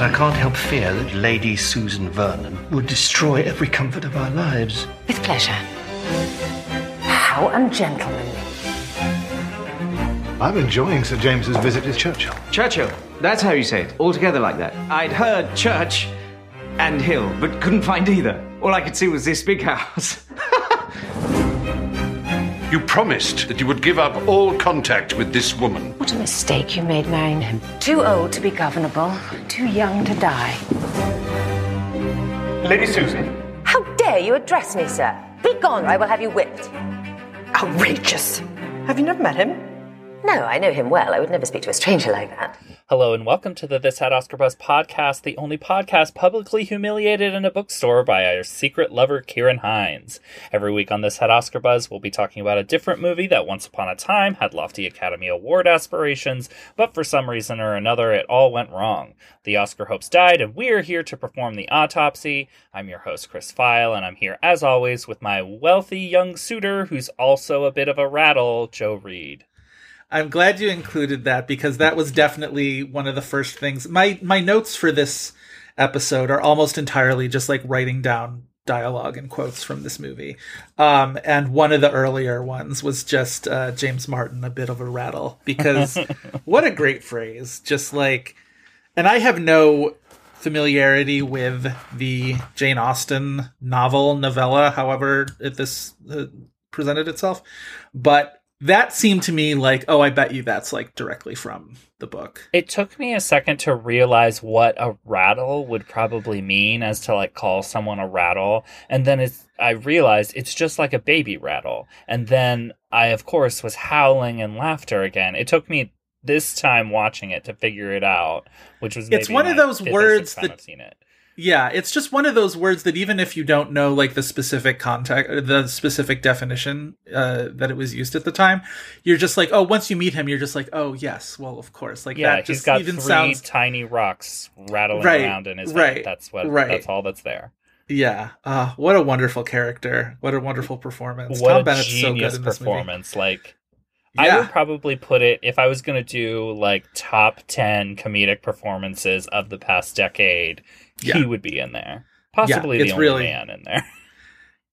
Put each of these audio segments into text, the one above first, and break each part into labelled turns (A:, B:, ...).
A: I can't help fear that Lady Susan Vernon would destroy every comfort of our lives.
B: With pleasure. How ungentlemanly.
C: I'm enjoying Sir James's visit to Churchill.
D: Churchill. That's how you say it. All together like that. I'd heard church and hill, but couldn't find either. All I could see was this big house.
E: You promised that you would give up all contact with this woman.
B: What a mistake you made marrying him. Too old to be governable, too young to die.
A: Lady Susan.
B: How dare you address me, sir? Be gone, or I will have you whipped. Outrageous. Have you never met him? No, I know him well. I would never speak to a stranger like that.
F: Hello and welcome to the This Had Oscar Buzz podcast, the only podcast publicly humiliated in a bookstore by our secret lover, Ciarán Hinds. Every week on This Had Oscar Buzz, we'll be talking about a different movie that once upon a time had lofty Academy Award aspirations, but for some reason or another, it all went wrong. The Oscar hopes died, and we're here to perform the autopsy. I'm your host, Chris Feil, and I'm here as always with my wealthy young suitor, who's also a bit of a rattle, Joe Reed.
G: I'm glad you included that because that was definitely one of the first things. My my notes for this episode are almost entirely just like writing down dialogue and quotes from this movie. Um, and one of the earlier ones was just uh, James Martin, a bit of a rattle, because what a great phrase. Just like, and I have no familiarity with the Jane Austen novel, novella, however it, this uh, presented itself, but that seemed to me like, oh, I bet you that's like directly from the book.
F: It took me a second to realize what a rattle would probably mean as to like call someone a rattle. And then it's, I realized it's just like a baby rattle. And then I, of course, was howling in laughter again. It took me this time watching it to figure it out, which was
G: it's one of those words that
F: I've seen it.
G: Yeah, it's just one of those words that even if you don't know like the specific context, the specific definition uh, that it was used at the time, you're just like, oh, once you meet him, you're just like, oh, yes, well, of course, like
F: yeah,
G: that.
F: he's
G: just
F: got
G: even
F: three
G: sounds
F: tiny rocks rattling
G: Right,
F: around in his
G: right,
F: head. That's what.
G: right.
F: That's all that's there.
G: yeah. Uh, what a wonderful character! What a wonderful performance!
F: What
G: Tom
F: a
G: Bennett's so good
F: genius
G: movie.
F: performance! Like, I would probably put it if I was going to do like top ten comedic performances of the past decade. He would be in there. Possibly
G: it's
F: the only
G: really-
F: man in there.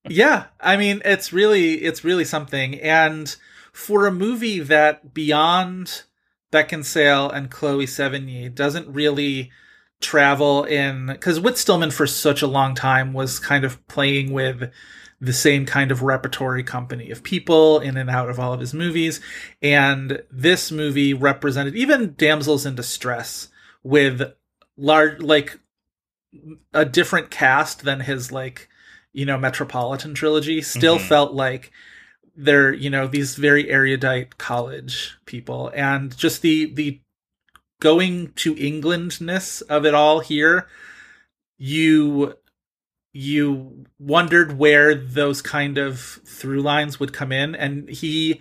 G: yeah i mean it's really it's really something and for a movie that beyond beckinsale and chloe sevigny doesn't really travel in because whit stillman for such a long time was kind of playing with the same kind of repertory company of people in and out of all of his movies and this movie represented even damsels in distress with large like a different cast than his like you know metropolitan trilogy still
F: Mhm.
G: felt like they're you know these very erudite college people and just the the going to englandness of it all here you you wondered where those kind of through lines would come in and he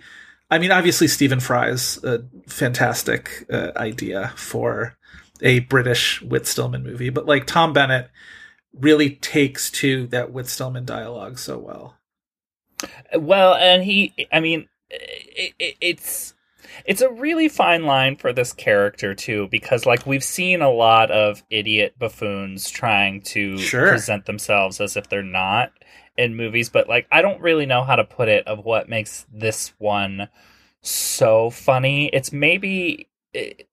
G: i mean obviously stephen fry's a fantastic uh, idea for a british whit stillman movie but like tom bennett really takes to that whit stillman dialogue so well
F: Well, and he, I mean, it, it, it's it's a really fine line for this character too, because like we've seen a lot of idiot buffoons trying to
G: Sure.
F: present themselves as if they're not in movies, but like I don't really know how to put it of what makes this one so funny. It's maybe it,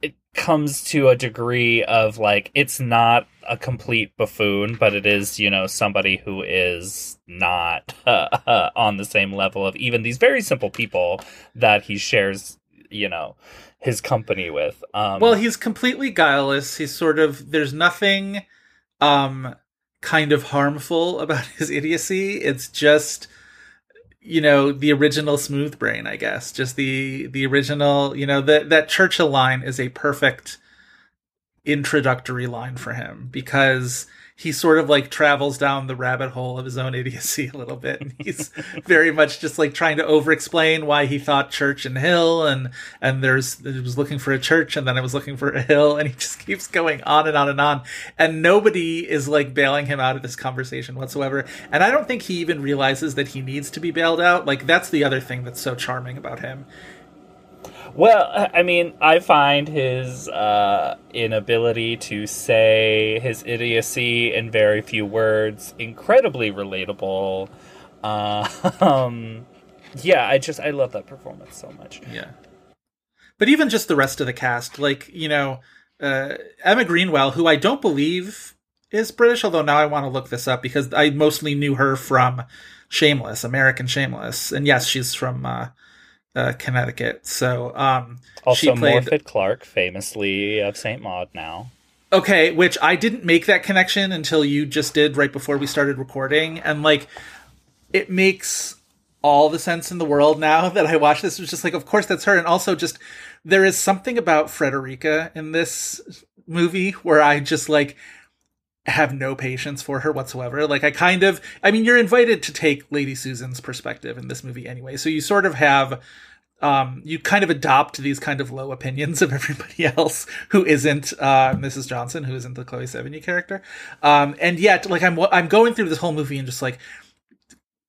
F: it comes to a degree of like it's not a complete buffoon, but it is you know somebody who is not uh, on the same level of even these very simple people that he shares you know his company with. Um,
G: well he's completely guileless he's sort of there's nothing um kind of harmful about his idiocy it's just you know the original smooth brain i guess. Just the the original you know that that churchill line is a perfect introductory line for him because he sort of like travels down the rabbit hole of his own idiocy a little bit and he's very much just like trying to over explain why he thought church and hill and and there's he was looking for a church and then I was looking for a hill and he just keeps going on and on and on. And nobody is like bailing him out of this conversation whatsoever. And I don't think he even realizes that he needs to be bailed out. Like that's the other thing that's so charming about him
F: Well, I mean, I find his uh, inability to say his idiocy in very few words incredibly relatable. Uh, um, yeah, I just I love that performance so much.
G: Yeah. But even just the rest of the cast, like, you know, uh, Emma Greenwell, who I don't believe is British, although now I want to look this up because I mostly knew her from Shameless, American Shameless. And yes, she's from uh, Connecticut. So um,
F: Also,
G: she played.
F: Clark, famously of Saint Maud now.
G: Okay, which I didn't make that connection until you just did right before we started recording. And like, it makes all the sense in the world now that I watch this. It was just like, of course that's her. And also just, there is something about Frederica in this movie where I just like have no patience for her whatsoever. Like I kind of, I mean, you're invited to take Lady Susan's perspective in this movie anyway. So you sort of have, um, you kind of adopt these kind of low opinions of everybody else who isn't uh, Mrs. Johnson, who isn't the Chloe Sevigny character. Um, and yet, like I'm I'm going through this whole movie and just like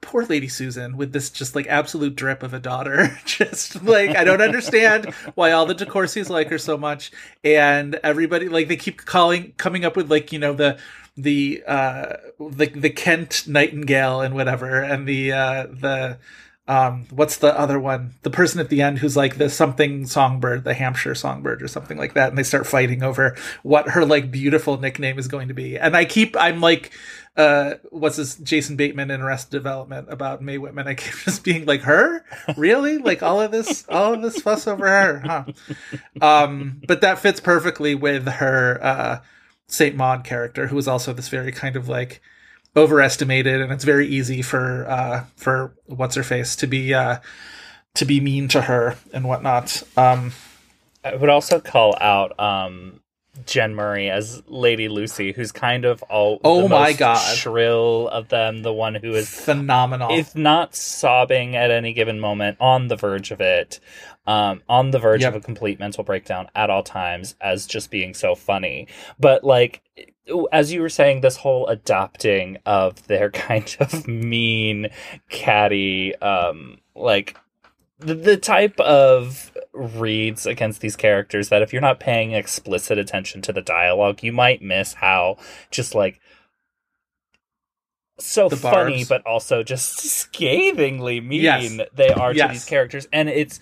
G: poor Lady Susan with this just like absolute drip of a daughter. just like I don't understand why all the DeCourcys like her so much, and everybody like they keep calling coming up with like you know the the uh the the Kent Nightingale and whatever, and the uh the um what's the other one? The person at the end who's like the something songbird the hampshire songbird or something like that and they start fighting over what her like beautiful nickname is going to be. And i keep i'm like uh what's this jason bateman in arrested development about mae whitman? I keep just being like her? Really? Like all of this all of this fuss over her? Huh. Um but that fits perfectly with her uh saint maud character who is also this very kind of like overestimated and it's very easy for uh for what's her face to be uh to be mean to her and whatnot um
F: I would also call out um, Jenn Murray as Lady Lucy, who's kind of all
G: Oh
F: the
G: my God.
F: shrill of them, the one who is
G: phenomenal
F: if not sobbing at any given moment, on the verge of it, um, on the verge
G: Yep.
F: of a complete mental breakdown at all times, as just being so funny. But like, as you were saying, this whole adopting of their kind of mean, catty, um, like the, the type of reads against these characters that if you're not paying explicit attention to the dialogue, you might miss how just like so funny but also just scathingly mean
G: Yes.
F: they are to these characters. And it's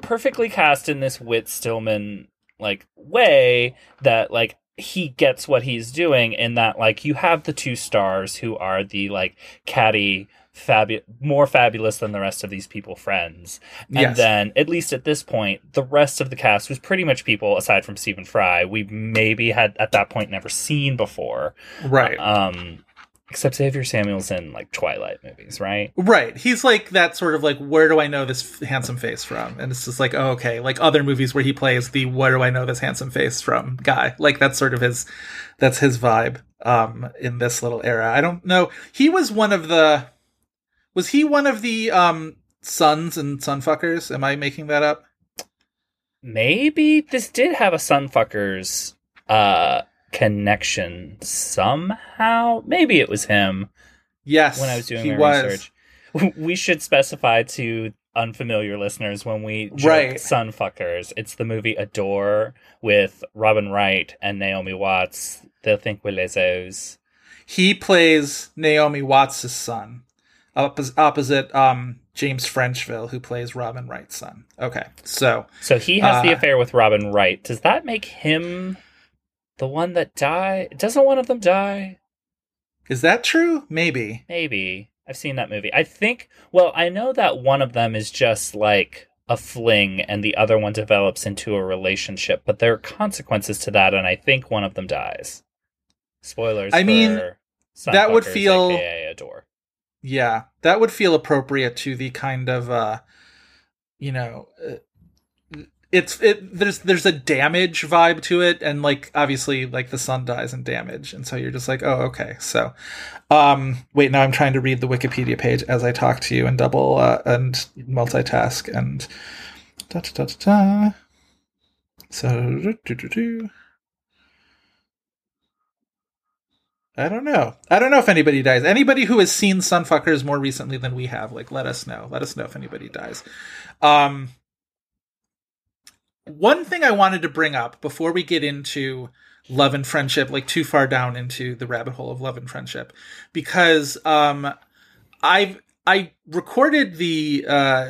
F: perfectly cast in this Whit Stillman like way that like he gets what he's doing in that like you have the two stars who are the like catty fabu- more fabulous than the rest of these people friends. And
G: Yes.
F: then at least at this point the rest of the cast was pretty much people aside from Stephen Fry we maybe had at that point never seen before.
G: Right.
F: Um except Xavier Samuels in like Twilight movies right?
G: Right. He's like that sort of like where do i know this handsome face from? And it's just like oh, okay. Like other movies where he plays the where do i know this handsome face from guy. Like that's sort of his that's his vibe um in this little era. I don't know. He was one of the was he one of the um sons and sunfuckers am i making that up?
F: Maybe this did have a Sunfuckers uh connection somehow. Maybe it was him
G: yes
F: when I was doing my
G: was
F: research. We should specify to unfamiliar listeners when we joke
G: Right.
F: Sunfuckers. It's the movie Adore with Robin Wright and Naomi Watts. They'll think we're lizos.
G: he plays Naomi Watts' son, oppos- opposite um, James Frecheville, who plays Robin Wright's son. Okay, so
F: So he has the
G: Uh,
F: affair with Robin Wright. Does that make him the one that die? Doesn't one of them die?
G: is that true? Maybe.
F: Maybe. I've seen that movie. I think, well, I know that one of them is just like a fling and the other one develops into a relationship, but there are consequences to that, and I think one of them dies. Spoilers.
G: I mean, that would feel-
F: AKA Adore.
G: Yeah, that would feel appropriate to the kind of, uh, you know, uh, it's it there's there's a damage vibe to it and like obviously like the son dies in damage and so you're just like oh okay so um wait now i'm trying to read the wikipedia page as i talk to you and double uh, and multitask and da da da da, da. so do, do, do. I don't know. I don't know if anybody dies. Anybody who has seen Sunfuckers more recently than we have, like, let us know. Let us know if anybody dies. Um, one thing I wanted to bring up before we get into love and friendship, like too far down into the rabbit hole of love and friendship, because um, I've I recorded the uh,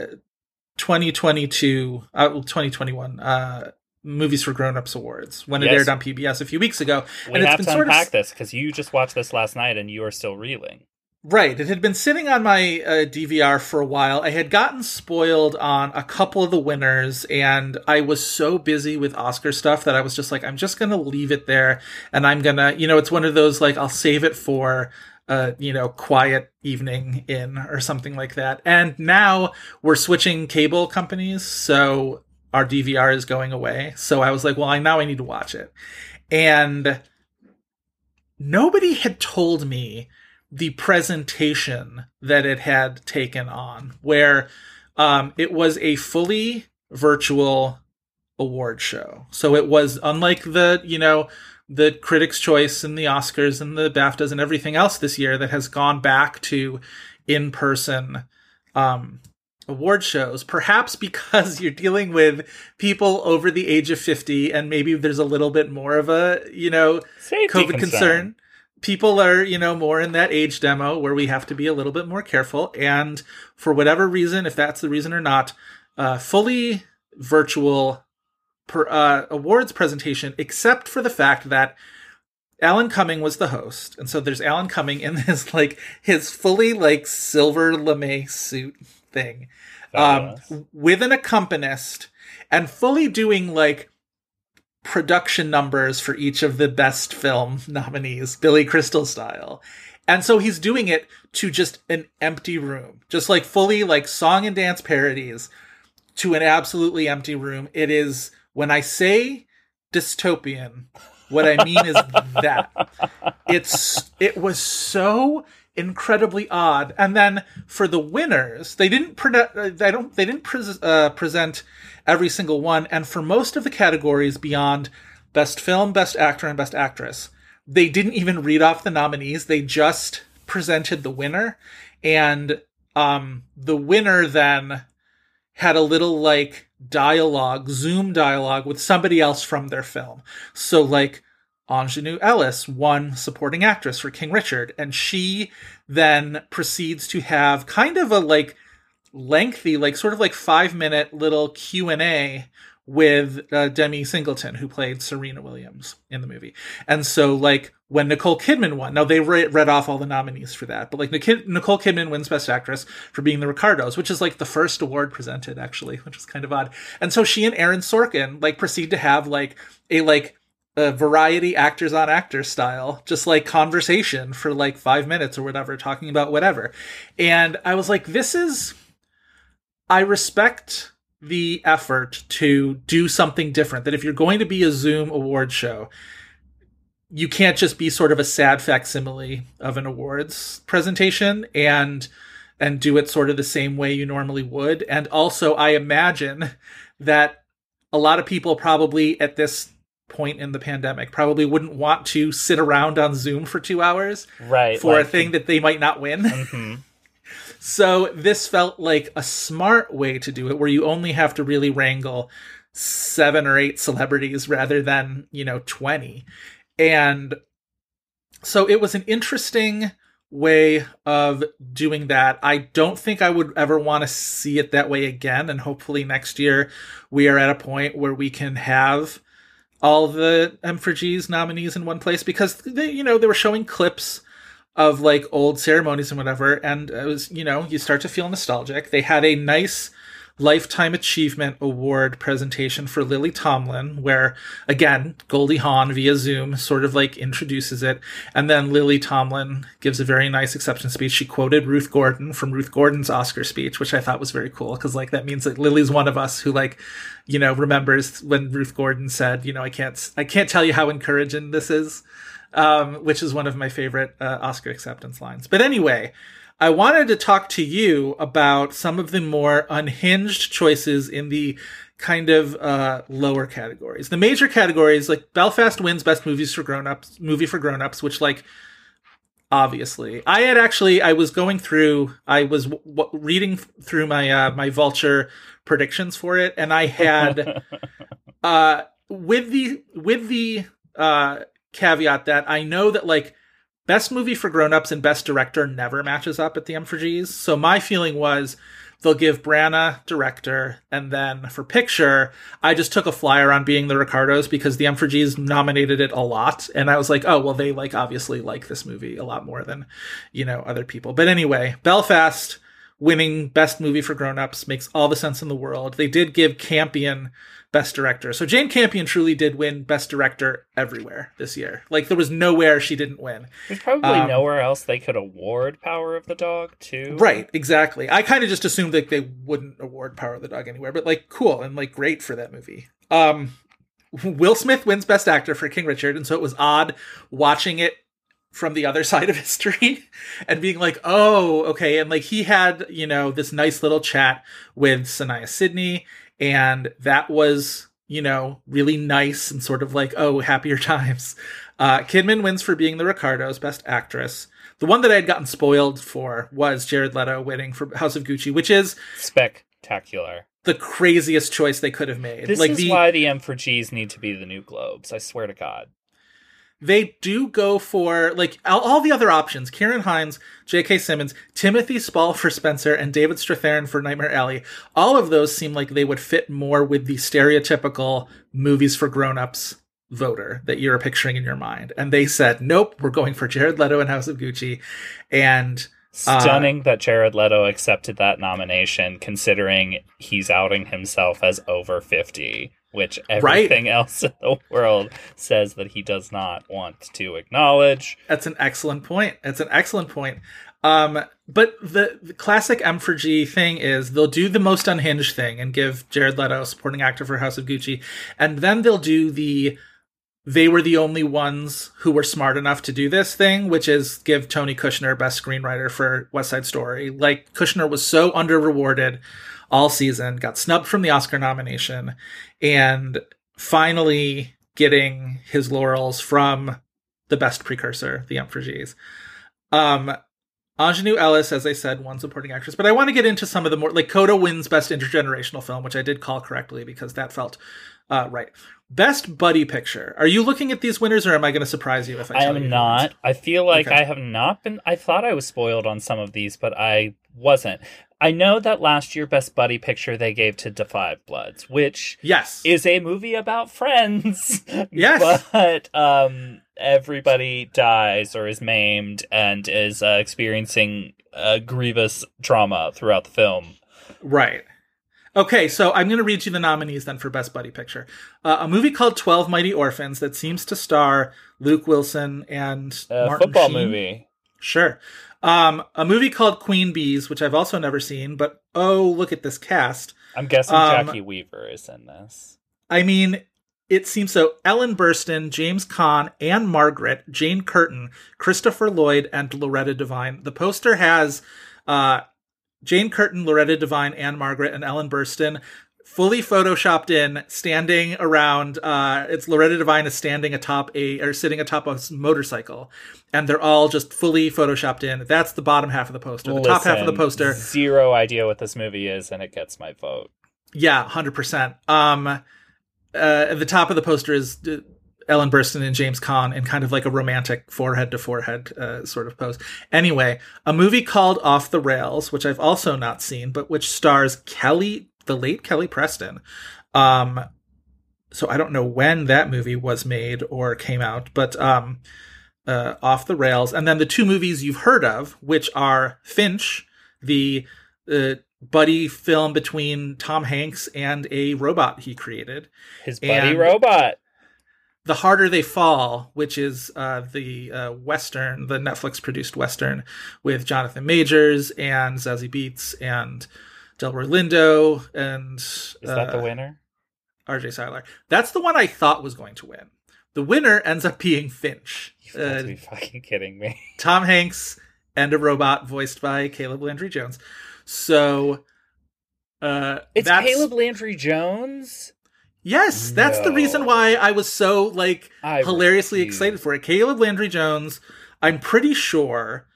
G: 2022, uh, 2021 uh, Movies for Grown Ups Awards when it aired on PBS a few weeks ago,
F: We have to unpack this because you just watched this last night and you are still reeling.
G: Right. It had been sitting on my uh, DVR for a while. I had gotten spoiled on a couple of the winners, and I was so busy with Oscar stuff that I was just like, I'm just going to leave it there. And I'm going to, you know, it's one of those like, I'll save it for. Uh, you know, quiet evening in or something like that. And now we're switching cable companies, so our DVR is going away. So I was like, well, I now I need to watch it. And nobody had told me the presentation that it had taken on, where um, it was a fully virtual award show. So it was unlike the, you know, the Critics' Choice and the Oscars and the BAFTAs and everything else this year that has gone back to in person um, award shows, perhaps because you're dealing with people over the age of 50 and maybe there's a little bit more of a, you know,
F: Safety
G: COVID
F: concern.
G: concern. People are, you know, more in that age demo where we have to be a little bit more careful. And for whatever reason, if that's the reason or not, uh, fully virtual per, uh, awards presentation, except for the fact that Alan Cumming was the host, and so there's Alan Cumming in his like his fully like silver lame suit thing, um, with an accompanist, and fully doing like production numbers for each of the best film nominees, Billy Crystal style. And so he's doing it to just an empty room, just like fully like song and dance parodies to an absolutely empty room. It is when I say dystopian, what I mean is that it's it was so incredibly odd. And then for the winners, they didn't pre- uh, they don't they didn't pres uh, present every single one. And for most of the categories beyond best film, best actor, and best actress, they didn't even read off the nominees. They just presented the winner, and um, the winner then had a little like dialogue, Zoom dialogue with somebody else from their film. So like Aunjanue Ellis won supporting actress for King Richard, and she then proceeds to have kind of a like lengthy, like sort of like five minute little Q and A with uh, Demi Singleton, who played Serena Williams in the movie. And so, like, when Nicole Kidman won, now they re- read off all the nominees for that, but like Nic- Nicole Kidman wins Best Actress for being the Ricardos, which is like the first award presented, actually, which is kind of odd. And so she and Aaron Sorkin like proceed to have like a like a variety actors on actors style, just like conversation for like five minutes or whatever, talking about whatever. And I was like, this is, I respect the effort to do something different. That if you're going to be a Zoom award show, you can't just be sort of a sad facsimile of an awards presentation and and do it sort of the same way you normally would. And also, I imagine that a lot of people probably at this point in the pandemic probably wouldn't want to sit around on Zoom for two hours
F: Right.
G: for a thing that they might not win.
F: Mhm.
G: So this felt like a smart way to do it, where you only have to really wrangle seven or eight celebrities rather than, you know, 20. And so it was an interesting way of doing that. I don't think I would ever want to see it that way again. And hopefully next year we are at a point where we can have all the M4G's nominees in one place because they, you know, they were showing clips of like old ceremonies and whatever and it was you know you start to feel nostalgic they had a nice Lifetime Achievement Award presentation for Lily Tomlin, where again, Goldie Hawn via Zoom sort of like introduces it. And then Lily Tomlin gives a very nice acceptance speech. She quoted Ruth Gordon from Ruth Gordon's Oscar speech, which I thought was very cool because like that means that Lily's one of us who like, you know, remembers when Ruth Gordon said, you know, I can't, I can't tell you how encouraging this is. Um, which is one of my favorite uh, Oscar acceptance lines. But anyway, I wanted to talk to you about some of the more unhinged choices in the kind of uh, lower categories. The major categories, like Belfast wins Best Movies for Grown-ups, movie for grown-ups, which like obviously i had actually i was going through i was w- w- reading through my uh my vulture predictions for it and i had uh with the with the uh caveat that i know that like Best movie for grown-ups and best director never matches up at the M4Gs. So my feeling was they'll give Branagh director, and then for picture, I just took a flyer on being the Ricardos because the M4Gs nominated it a lot, and I was like, oh well, they like obviously like this movie a lot more than you know other people. But anyway, Belfast winning best movie for grown-ups makes all the sense in the world. They did give Campion Best Director. So Jane Campion truly did win Best Director everywhere this year. Like there was nowhere she didn't win.
F: There's probably um, nowhere else they could award Power of the Dog too.
G: Right, exactly. I kind of just assumed that they wouldn't award Power of the Dog anywhere, but like cool and like great for that movie. Um Will Smith wins Best Actor for King Richard, and so it was odd watching it from the other side of history and being like, oh, okay. And like he had, you know, this nice little chat with Saniyya Sidney and that was you know really nice and sort of like oh happier times. Uh, kidman wins for being the ricardos best actress. The one that i had gotten spoiled for was jared leto winning for house of gucci which is
F: spectacular.
G: the craziest choice they could have made.
F: This
G: like
F: is
G: the,
F: why the m4gs need to be the new globes i swear to god
G: they do go for like all, all, the other options Ciarán Hinds, J.K. Simmons, Timothy Spall for Spencer, and David Strathairn for Nightmare Alley. All of those seem like they would fit more with the stereotypical movies for grown-ups voter that you're picturing in your mind. And they said, nope, we're going for Jared Leto and House of Gucci. And
F: uh, stunning uh, that Jared Leto accepted that nomination, considering he's outing himself as over 50 which everything right. else in the world says that he does not want to acknowledge.
G: That's an excellent point. That's an excellent point. Um, but the, the classic M4G thing is they'll do the most unhinged thing and give Jared Leto supporting actor for House of Gucci, and then they'll do the they were the only ones who were smart enough to do this thing, which is give Tony Kushner best screenwriter for West Side Story. Like Kushner was so under rewarded all season, got snubbed from the Oscar nomination, and finally getting his laurels from the best precursor, the M4Gs. Um, Aunjanue Ellis, as I said, won supporting actress, but I want to get into some of the more like Coda wins best intergenerational film, which I did call correctly because that felt uh, right. Best buddy picture. Are you looking at these winners, or am I going to surprise you if I? I
F: am not. I feel like okay. I have not been. I thought I was spoiled on some of these, but I wasn't. I know that last year best buddy picture they gave to 5 Bloods, which
G: yes
F: is a movie about friends.
G: Yes,
F: but um, everybody dies or is maimed and is uh, experiencing a grievous trauma throughout the film.
G: Right. Okay, so I'm going to read you the nominees then for Best Buddy Picture. Uh, a movie called Twelve Mighty Orphans that seems to star Luke Wilson and
F: a
G: Martin
F: football
G: Sheen.
F: movie.
G: Sure. Um, a movie called Queen Bees, which I've also never seen, but oh, look at this cast.
F: I'm guessing um, Jacki Weaver is in this.
G: I mean, it seems so. Ellen Burstyn, James Caan, Ann-Margret, Jane Curtin, Christopher Lloyd, and Loretta Devine. The poster has uh, Jane Curtin, Loretta Devine, Ann-Margret, and Ellen Burstyn fully photoshopped in, standing around. Uh, it's Loretta Devine is standing atop a or sitting atop a motorcycle, and they're all just fully photoshopped in. That's the bottom half of the poster. The Listen, top half of the poster.
F: Zero idea what this movie is, and it gets my vote.
G: Yeah, hundred percent. Um, uh, the top of the poster is. Uh, Ellen Burstyn and James Caan in kind of like a romantic forehead to forehead uh, sort of pose. Anyway, a movie called Off the Rails, which I've also not seen, but which stars Kelly the late Kelly Preston. Um, so I don't know when that movie was made or came out, but um, uh, off the rails. And then the two movies you've heard of, which are Finch, the uh, buddy film between Tom Hanks and a robot he created.
F: His buddy
G: And-
F: robot.
G: The Harder They Fall, which is uh, the uh, Western, the Netflix produced Western with Jonathan Majors and Zazie Beetz and Delroy Lindo and
F: Is that the
G: uh,
F: winner?
G: RJ Cyler. That's the one I thought was going to win. The winner ends up being Finch.
F: You've got
G: Uh,
F: to be fucking kidding me.
G: Tom Hanks and a robot voiced by Caleb Landry Jones. So uh
F: It's
G: that's,
F: Caleb Landry Jones.
G: Yes, that's the reason why I was so like
F: I
G: hilariously
F: refuse.
G: excited for it. Caleb Landry Jones, I'm pretty sure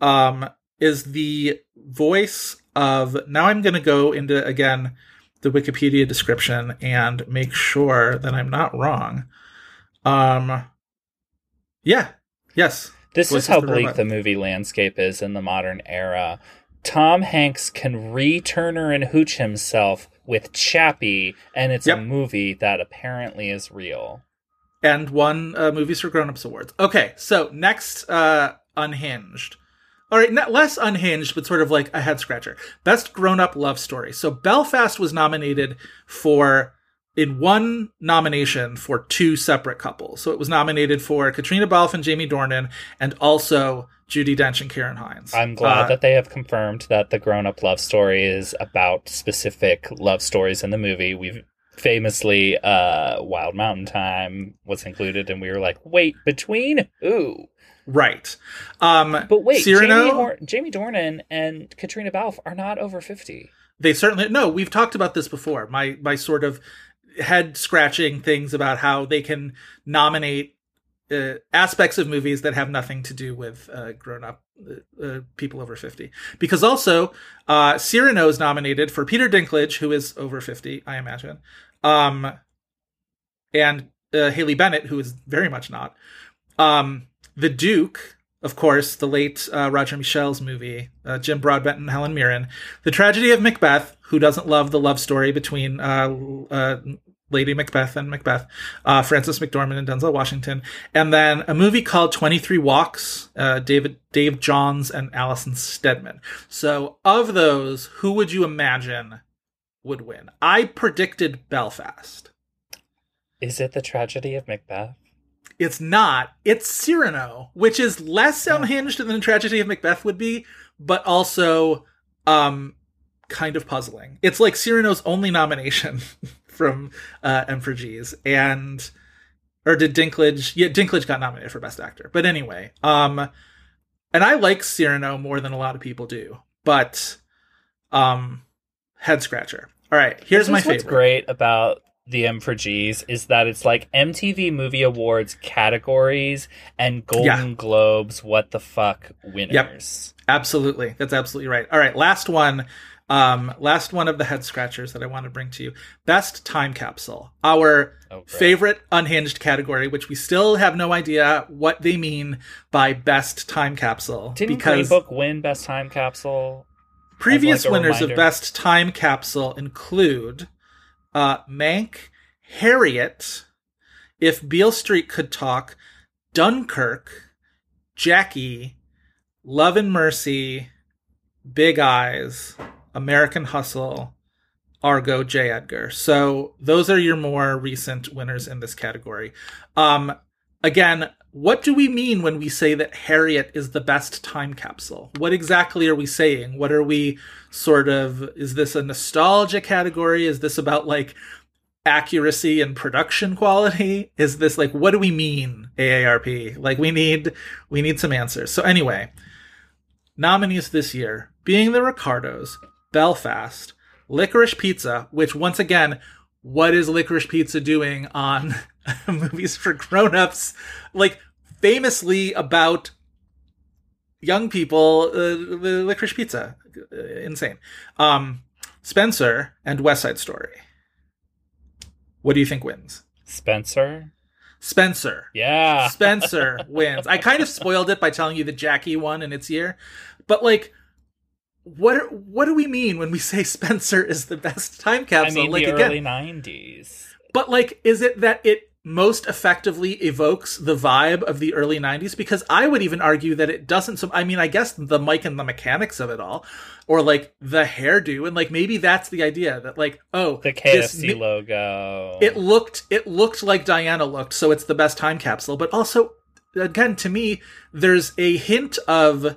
G: um is the voice of now I'm going to go into again the Wikipedia description and make sure that I'm not wrong. Um yeah. Yes.
F: This
G: Voice
F: is how
G: the
F: bleak
G: robot.
F: the movie landscape is in the modern era. Tom Hanks can re-Turner and hooch himself with Chappie, and it's
G: Yep.
F: a movie that apparently is real.
G: and won uh, movies for grown-ups awards. Okay, so next, uh, Unhinged. All right, not less unhinged, but sort of like a head scratcher. Best grown-up love story. So Belfast was nominated for in one nomination for two separate couples. So it was nominated for Caitríona Balfe and Jamie Dornan, and also Judi Dench and Ciarán Hinds.
F: I'm glad
G: Uh,
F: that they have confirmed that the grown-up love story is about specific love stories in the movie. We've famously, uh, Wild Mountain Thyme was included, and we were like, wait, between who?
G: Right. Um,
F: But wait,
G: Cyrano,
F: Jamie, Hor- Jamie Dornan and Caitríona Balfe are not over 50.
G: They certainly no. We've talked about this before. My my sort of head scratching things about how they can nominate uh, aspects of movies that have nothing to do with uh, grown up uh, uh, people over fifty. Because also, uh, Cyrano is nominated for Peter Dinklage, who is over fifty, I imagine, um, and uh, Haley Bennett, who is very much not. Um, the Duke, of course, the late uh, Roger Michell's movie, uh, Jim Broadbent and Helen Mirren. The Tragedy of Macbeth, who doesn't love the love story between uh, uh, Lady Macbeth and Macbeth, uh, Frances McDormand and Denzel Washington, and then a movie called Twenty Three Walks, uh, David Dave Johns and Alison Steadman. So, of those, who would you imagine would win? I predicted Belfast.
F: Is it the tragedy of Macbeth?
G: It's not. It's Cyrano, which is less unhinged than the Tragedy of Macbeth would be, but also um kind of puzzling. It's like Cyrano's only nomination from uh M for G's and or did Dinklage yeah, Dinklage got nominated for Best Actor. But anyway, um and I like Cyrano more than a lot of people do, but um head scratcher. All right, here's my
F: is what's
G: favorite.
F: great about the M for G's is that it's like MTV Movie Awards categories and Golden
G: Yeah.
F: Globes what the fuck winners.
G: Absolutely. That's absolutely right. All right, last one. Um, last one of the head scratchers that I want to bring to you. Best time capsule. Our
F: Oh,
G: favorite unhinged category, which we still have no idea what they mean by best time capsule.
F: Didn't Green Book win Best Time Capsule?
G: previous
F: like
G: winners
F: reminder?
G: of best time capsule include uh, Mank, Harriet, If Beale Street Could Talk, Dunkirk, Jackie, Love and Mercy, Big Eyes, American Hustle, Argo, J. Edgar. So those are your more recent winners in this category. Um, again, what do we mean when we say that Harriet is the best time capsule? What exactly are we saying? What are we sort of, is this a nostalgia category? Is this about like accuracy and production quality? Is this like, what do we mean, AARP? Like we need, we need some answers. So anyway, nominees this year being the Ricardos, Belfast, Licorice Pizza, which once again, what is Licorice Pizza doing on movies for grown-ups? Like famously about young people, uh, the Licorice Pizza, uh, insane. Um, Spencer and West Side Story. What do you think wins?
F: Spencer?
G: Spencer.
F: Yeah.
G: Spencer wins. I kind of spoiled it by telling you that Jackie won in its year, but like, what what do we mean when we say Spencer is the best time capsule I
F: mean,
G: like
F: the
G: again,
F: early 90s.
G: but like, is it that it most effectively evokes the vibe of the early 90s because I would even argue that it doesn't so I mean I guess the mic and the mechanics of it all or like the hairdo and like maybe that's the idea that like oh
F: The
G: this
F: KFC
G: mi-
F: logo.
G: it looked it looked like Diana looked so it's the best time capsule but also again to me there's a hint of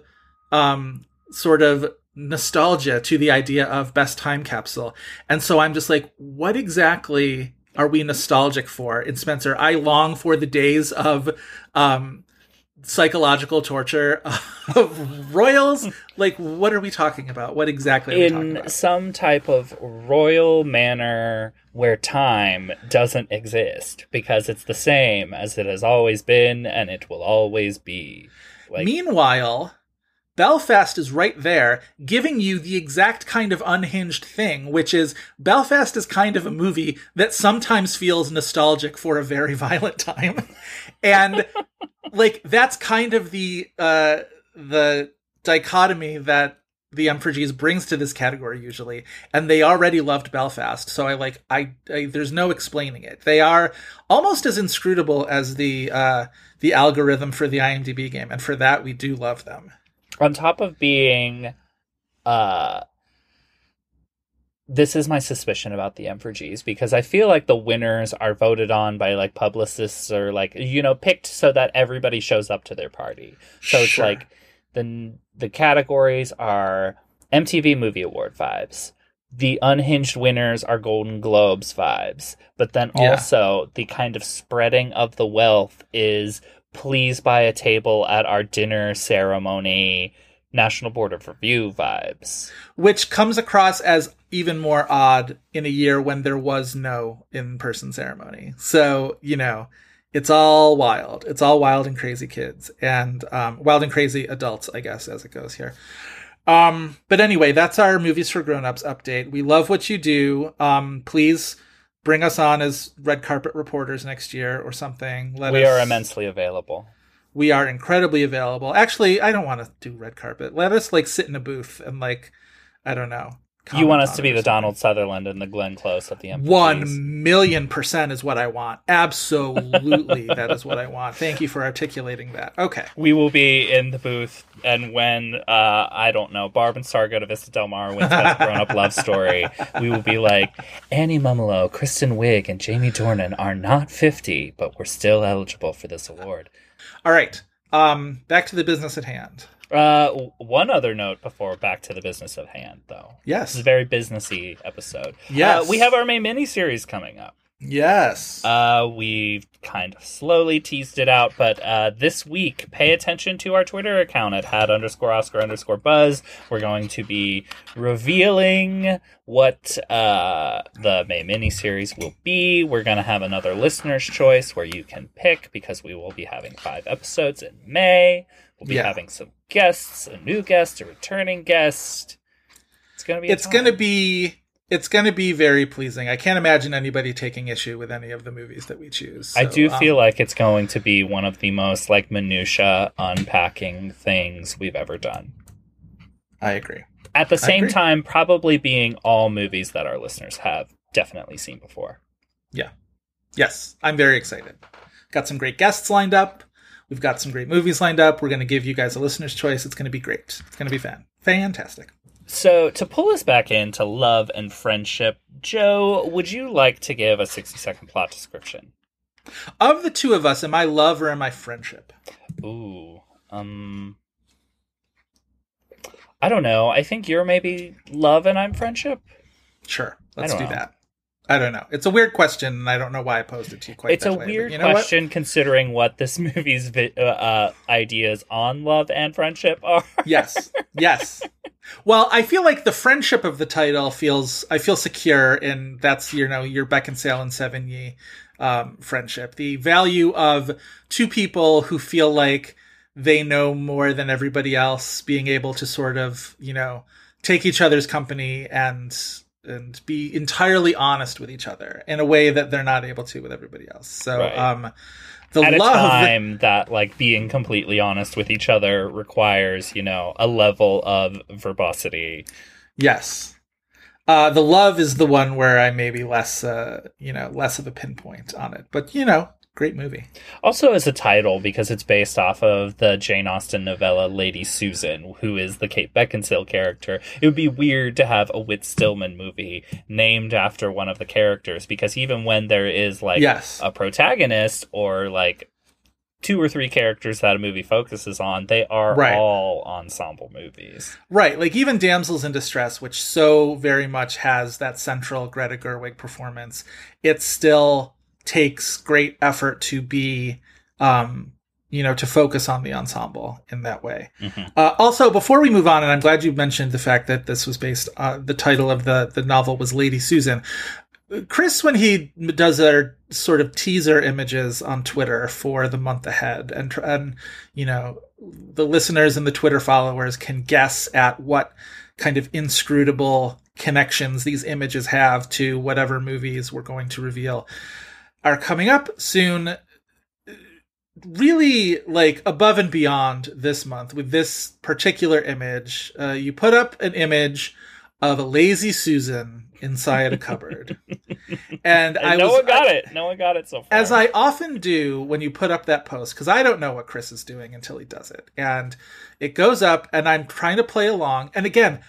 G: um sort of nostalgia to the idea of best time capsule and so i'm just like what exactly are we nostalgic for? In spencer i long for the days of um psychological torture of royals. Like what are we talking about? What exactly are we talking
F: in some type of royal manner where time doesn't exist because it's the same as it has always been and it will always be. Like,
G: Meanwhile, Belfast is right there, giving you the exact kind of unhinged thing, which is Belfast is kind of a movie that sometimes feels nostalgic for a very violent time. And like that's kind of the uh the dichotomy that the M4Gs brings to this category usually, and they already loved Belfast, so I like I, I there's no explaining it. They are almost as inscrutable as the uh the algorithm for the IMDb game, and for that we do love them.
F: On top of being uh this is my suspicion about the M4Gs because I feel like the winners are voted on by like publicists or like you know picked so that everybody shows up to their party. So it's like the the categories are MTV Movie Award vibes. The unhinged winners are Golden Globes vibes, but then
G: Yeah.
F: also the kind of spreading of the wealth is please buy a table at our dinner ceremony National Board of Review vibes.
G: Which comes across as even more odd in a year when there was no in-person ceremony. So, you know, it's all wild. It's all wild and crazy kids and um, wild and crazy adults, I guess, as it goes here. Um, but anyway, that's our movies for grown-ups update. We love what you do. Um, please bring us on as red carpet reporters next year or something. Let
F: we
G: us,
F: are immensely available.
G: we are incredibly available. Actually, I don't want to do red carpet. Let us like sit in a booth and like, I don't know.
F: You want us to be the. Donald Sutherland and the Glenn Close at the M4Gs.
G: One million percent is what I want. Absolutely, that is what I want. Thank you for articulating that. Okay.
F: We will be in the booth, and when uh, I don't know, Barb and Star go to Vista Del Mar wins Best Grown Up Love Story, we will be like Annie Mumolo, Kristen Wiig, and Jamie Dornan are not fifty, but we're still eligible for this award.
G: All right. Um, back to the business at hand.
F: Uh, one other note before back to the business of hand, though.
G: Yes.
F: This is a very businessy episode.
G: Yes.
F: Uh, we have our main series coming up.
G: Yes.
F: Uh, we've kind of slowly teased it out, but uh, this week, pay attention to our Twitter account at had underscore Oscar underscore Buzz. We're going to be revealing what uh, the May miniseries will be. We're going to have another listener's choice where you can pick because we will be having five episodes in May. We'll be
G: Yeah.
F: having some guests, a new guest, a returning guest. It's gonna be.
G: it's going to be it's going to be very pleasing. I can't imagine anybody taking issue with any of the movies that we choose.
F: I do
G: um,
F: feel like it's going to be one of the most like minutia unpacking things we've ever done.
G: I agree.
F: At the same time, probably being all movies that our listeners have definitely seen before.
G: Yeah. Yes, I'm very excited. Got some great guests lined up. We've got some great movies lined up. We're going to give you guys a listener's choice. It's going to be great. It's going to be fan. Fantastic.
F: So, to pull us back into love and friendship, Joe, would you like to give a 60 second plot description?
G: Of the two of us, am I love or am I friendship?
F: Ooh, um, I don't know. I think you're maybe love and I'm friendship.
G: Sure. Let's do
F: know.
G: that. I don't know. It's a weird question, and I don't know why I posed it to you quite
F: it's a
G: way,
F: weird
G: you know what?
F: question considering what this movie's vi- uh, uh, ideas on love and friendship are.
G: yes yes well i feel like the friendship of the title feels i feel secure and that's you know your beckinsale and sevigny um, friendship the value of two people who feel like they know more than everybody else being able to sort of you know take each other's company and and be entirely honest with each other in a way that they're not able to with everybody else so
F: Right.
G: um the
F: At a
G: love
F: time that like being completely honest with each other requires, you know, a level of verbosity.
G: Yes. Uh, the love is the one where I may be less, uh, you know, less of a pinpoint on it. But you know, great movie.
F: Also, as a title, because it's based off of the Jane Austen novella Lady Susan, who is the Kate Beckinsale character. It would be weird to have a Whit Stillman movie named after one of the characters, because even when there is like
G: Yes.
F: a protagonist or like two or three characters that a movie focuses on, they are
G: Right.
F: all ensemble movies.
G: Right, like even Damsels in Distress, which so very much has that central Greta Gerwig performance, it's still takes great effort to be, um, you know, to focus on the ensemble in that way. Uh, also, before we move on, and I'm glad you mentioned the fact that this was based, uh, the title of the the novel was Lady Susan. Chris, when he does our sort of teaser images on Twitter for the month ahead, and and you know the listeners and the Twitter followers can guess at what kind of inscrutable connections these images have to whatever movies we're going to reveal are coming up soon. Really, like above and beyond this month with this particular image, uh, you put up an image of a lazy Susan inside a cupboard, and
F: And
G: I
F: no
G: was
F: one got it. No one got it so far.
G: as I often do when you put up that post, because I don't know what Chris is doing until he does it. And it goes up, and I'm trying to play along. And again,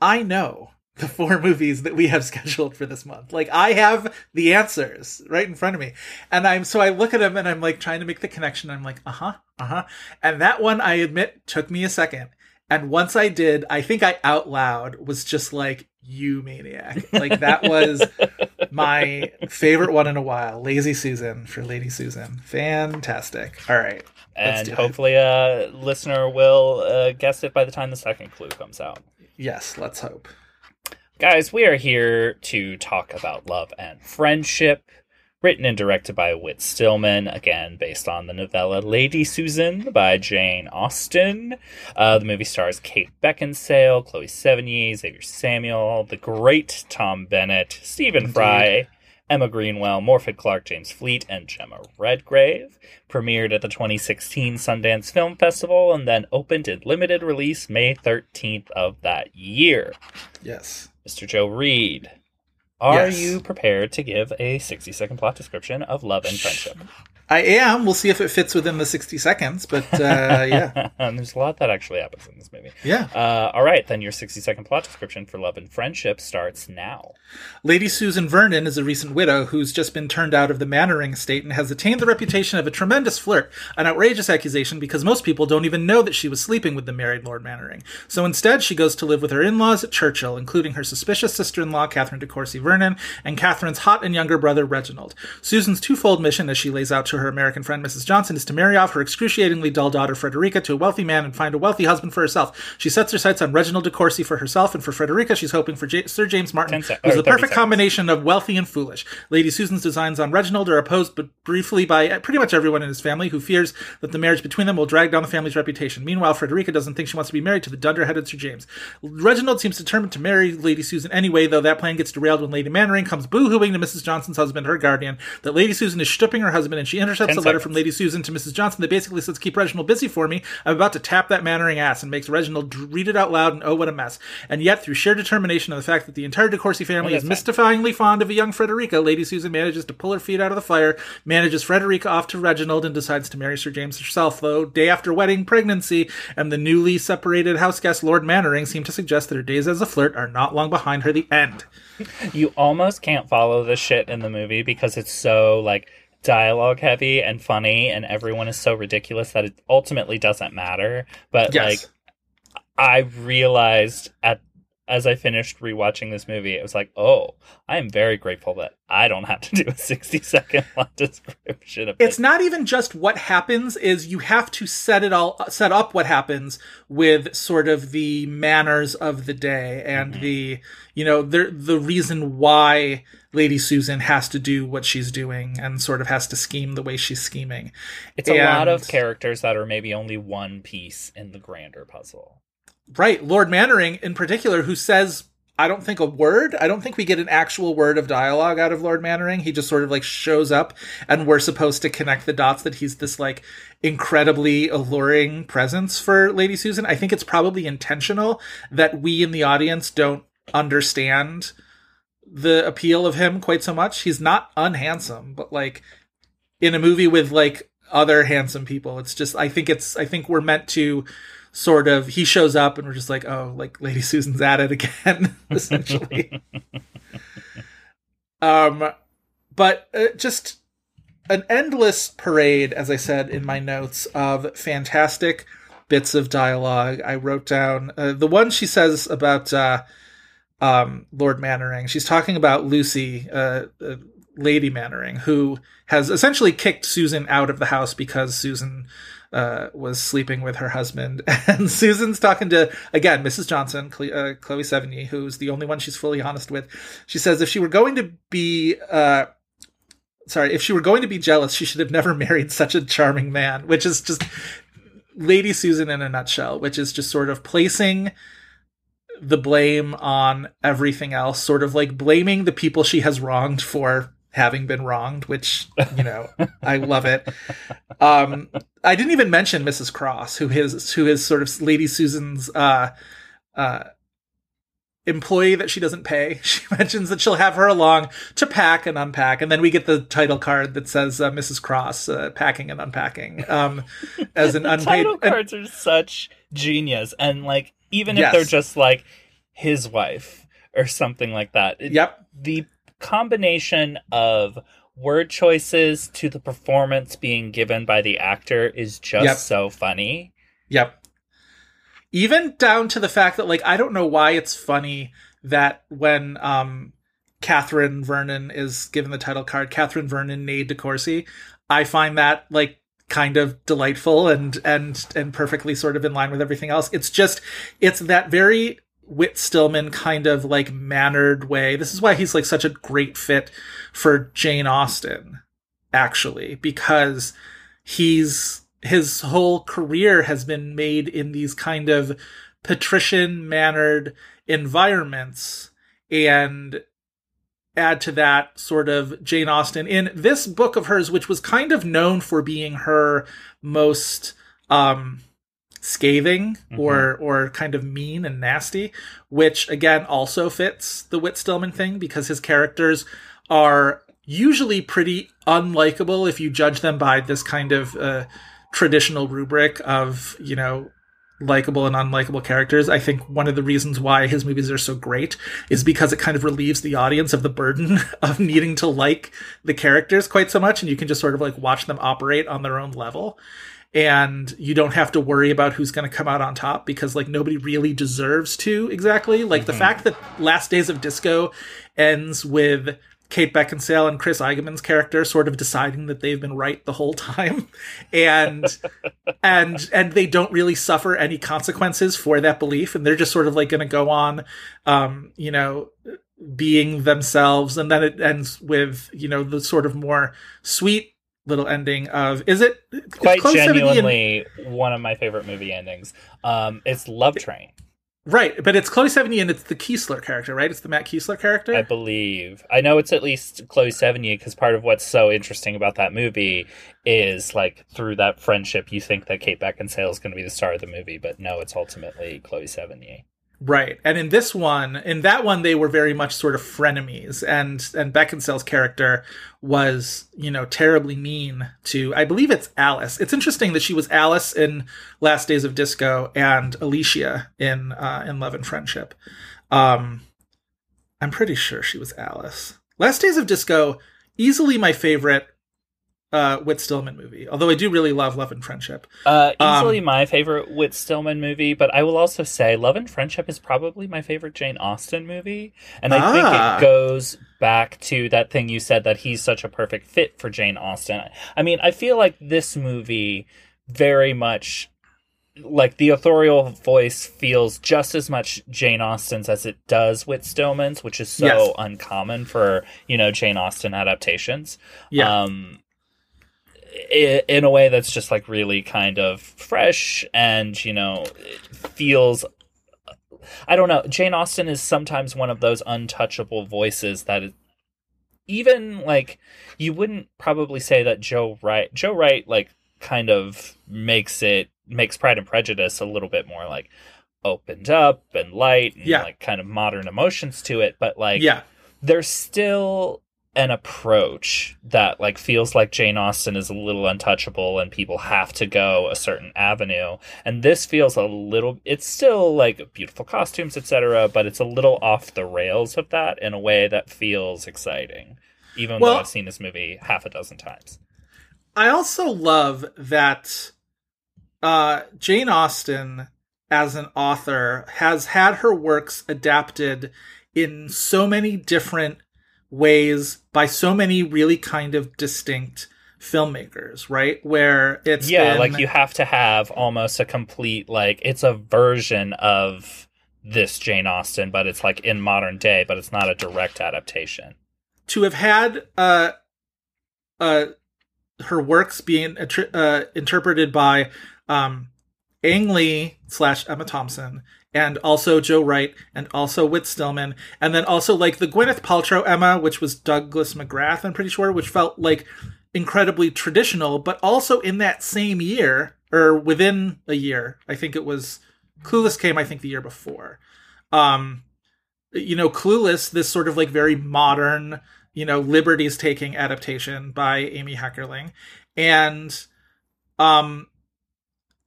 G: I know the four movies that we have scheduled for this month. Like, I have the answers right in front of me. And I'm, so I look at them and I'm like trying to make the connection. I'm like, uh huh, uh huh. And that one, I admit, took me a second. And once I did, I think I out loud was just like, you maniac. Like, that was my favorite one in a while. Lazy Susan for Lady Susan. Fantastic. All right.
F: and
G: do it.
F: hopefully a listener will uh, guess it by the time the second clue comes out.
G: Yes, let's hope.
F: Guys, we are here to talk about love and friendship. Written and directed by Whit Stillman, again based on the novella Lady Susan by Jane Austen. Uh, the movie stars Kate Beckinsale, Chloe Sevigny, Xavier Samuel, the great Tom Bennett, Stephen Fry, Emma Greenwell, Morfydd Clark, James Fleet, and Gemma Redgrave. Premiered at the 2016 Sundance Film Festival and then opened in limited release May 13th of that year.
G: Yes.
F: Mr. Joe Reed, are
G: Yes.
F: you prepared to give a 60 second plot description of love and friendship?
G: I am. We'll see if it fits within the 60 seconds, but uh, yeah.
F: there's a lot that actually happens in this movie.
G: Yeah.
F: Uh, all right, then your 60 second plot description for love and friendship starts now.
G: Lady Susan Vernon is a recent widow who's just been turned out of the Mannering estate and has attained the reputation of a tremendous flirt, an outrageous accusation because most people don't even know that she was sleeping with the married Lord Mannering. So instead, she goes to live with her in laws at Churchill, including her suspicious sister in law, Catherine de Courcy Vernon, and Catherine's hot and younger brother, Reginald. Susan's twofold mission, as she lays out to her American friend, Mrs. Johnson, is to marry off her excruciatingly dull daughter, Frederica, to a wealthy man and find a wealthy husband for herself. She sets her sights on Reginald de Courcy for herself, and for Frederica, she's hoping for J- Sir James Martin,
F: sec-
G: who's the perfect
F: seconds.
G: combination of wealthy and foolish. Lady Susan's designs on Reginald are opposed but briefly by uh, pretty much everyone in his family who fears that the marriage between them will drag down the family's reputation. Meanwhile, Frederica doesn't think she wants to be married to the dunder-headed Sir James. Reginald seems determined to marry Lady Susan anyway, though that plan gets derailed when Lady Mannering comes boo-hooing to Mrs. Johnson's husband, her guardian, that Lady Susan is stooping her husband, and she intercepts
F: Ten
G: a letter
F: seconds.
G: from Lady Susan to Mrs. Johnson that basically says, "Keep Reginald busy for me. I'm about to tap that Mannering ass," and makes Reginald read it out loud, and oh, what a mess! And yet, through sheer determination and the fact that the entire De Courcy family is mystifyingly fond of a young Frederica, Lady Susan manages to pull her feet out of the fire, manages Frederica off to Reginald, and decides to marry Sir James herself. Though day after wedding, pregnancy, and the newly separated house guest Lord Mannering seem to suggest that her days as a flirt are not long behind her. The end.
F: You almost can't follow the shit in the movie because it's so like dialogue heavy and funny and everyone is so ridiculous that it ultimately doesn't matter. But
G: Yes.
F: like I realized at as I finished rewatching this movie, it was like, oh, I am very grateful that I don't have to do a 60 second plot description of
G: it.
F: it's
G: not even just what happens is you have to set it all set up what happens with sort of the manners of the day and
F: Mm-hmm.
G: the you know the the reason why lady susan has to do what she's doing and sort of has to scheme the way she's scheming
F: It's a lot of characters that are maybe only one piece in the grander puzzle.
G: Right lord mannering in particular who says I don't think a word. I don't think we get an actual word of dialogue out of Lord Mannering. He just sort of like shows up and we're supposed to connect the dots that he's this like incredibly alluring presence for Lady Susan. I think it's probably intentional that we in the audience don't understand the appeal of him quite so much. He's not unhandsome, but like in a movie with like other handsome people, it's just I think it's I think we're meant to sort of he shows up and we're just like, oh, like Lady Susan's at it again, essentially. um but uh, just an endless parade, as I said in my notes, of fantastic bits of dialogue. I wrote down uh, the one she says about uh, um, Lord Mannering. She's talking about Lucy, uh, uh, Lady Mannering, who has essentially kicked Susan out of the house because Susan uh, was sleeping with her husband. And Susan's talking to, again, Mrs. Johnson, Chloe, uh, Chloe Sevigny, who's the only one she's fully honest with. She says if she were going to be uh, sorry, if she were going to be jealous, she should have never married such a charming man, which is just Lady Susan in a nutshell, which is just sort of placing the blame on everything else, sort of like blaming the people she has wronged for having been wronged, which, you know, I love it. Um, I didn't even mention Mrs. Cross, who is who is sort of Lady Susan's uh uh employee that she doesn't pay. She mentions that she'll have her along to pack and unpack, and then we get the title card that says uh, Mrs. Cross uh, packing and unpacking um, as an unpaid.
F: title cards are such genius, and like even if yes. they're just like his wife or something like that.
G: It, yep.
F: The combination of word choices to the performance being given by the actor is just yep. so funny.
G: Yep even down to the fact that like I don't know why it's funny that when um Catherine Vernon is given the title card, Catherine Vernon Nade de Courcy, I find that like kind of delightful and and and perfectly sort of in line with everything else. It's just it's that very Whit Stillman kind of like mannered way. This is why he's like such a great fit for Jane Austen, actually, because he's his whole career has been made in these kind of patrician mannered environments and add to that sort of Jane Austen in this book of hers which was kind of known for being her most um scathing mm-hmm. or or kind of mean and nasty which again also fits the Whit Stillman thing because his characters are usually pretty unlikable if you judge them by this kind of uh, traditional rubric of you know likable and unlikable characters. I think one of the reasons why his movies are so great is because it kind of relieves the audience of the burden of needing to like the characters quite so much and you can just sort of like watch them operate on their own level. And you don't have to worry about who's going to come out on top because like nobody really deserves to exactly. Like mm-hmm. the fact that Last Days of Disco ends with Kate Beckinsale and Chris Eigeman's character sort of deciding that they've been right the whole time and and and they don't really suffer any consequences for that belief and they're just sort of like going to go on um you know being themselves and then it ends with you know the sort of more sweet little ending of is it
F: quite genuinely and, one of my favorite movie endings um it's love train
G: Right, but it's Chloe Sevigny and it's the Keeslar character, right? It's the Matt Keeslar character.
F: I believe. I know it's at least Chloe Sevigny because part of what's so interesting about that movie is like through that friendship, you think that Kate Beckinsale is going to be the star of the movie, but no, it's ultimately Chloe Sevigny.
G: Right. And in this one, in that one, they were very much sort of frenemies. And and Beckinsale's character was, you know, terribly mean to I believe it's Alice. It's interesting that she was Alice in Last Days of Disco and Alicia in uh, in Love and Friendship. Um I'm pretty sure she was Alice. Last Days of Disco, easily my favorite uh, Whit Stillman movie. Although I do really love Love and Friendship.
F: Uh, easily um, my favorite Whit Stillman movie, but I will also say Love and Friendship is probably my favorite Jane Austen movie, and I ah. think it ah. goes back to that thing you said that he's such a perfect fit for Jane Austen. I mean, I feel like this movie very much like the authorial voice feels just as much Jane Austen's as it does Whit Stillman's, which is so yes. uncommon for you know Jane Austen adaptations.
G: Yeah.
F: Um, in a way that's just like really kind of fresh and you know feels I don't know. Jane Austen is sometimes one of those untouchable voices that is, even like you wouldn't probably say that Joe Wright Joe Wright like kind of makes it makes Pride and Prejudice a little bit more like opened up and light and
G: Yeah.
F: like kind of modern emotions to it, but like
G: yeah.
F: there's still an approach that like feels like Jane Austen is a little untouchable and people have to go a certain avenue. And this feels a little it's still like beautiful costumes etc but it's a little off the rails of that in a way that feels exciting even
G: Well-
F: though I've seen this movie half a dozen times.
G: I also love that uh, Jane Austen, as an author, has had her works adapted in so many different ways by so many really kind of distinct filmmakers, right? Where it's
F: yeah
G: been-
F: like you have to have almost a complete like it's a version of this Jane Austen but it's like in modern day but it's not a direct adaptation
G: to have had uh uh her works being uh, interpreted by um Ang Lee slash Emma Thompson and also Joe Wright and also Whit Stillman and then also like the Gwyneth Paltrow Emma which was Douglas McGrath I'm pretty sure which felt like incredibly traditional but also in that same year or within a year I think it was Clueless came I think the year before um you know, Clueless, this sort of like very modern, you know, liberties taking adaptation by Amy Heckerling. And um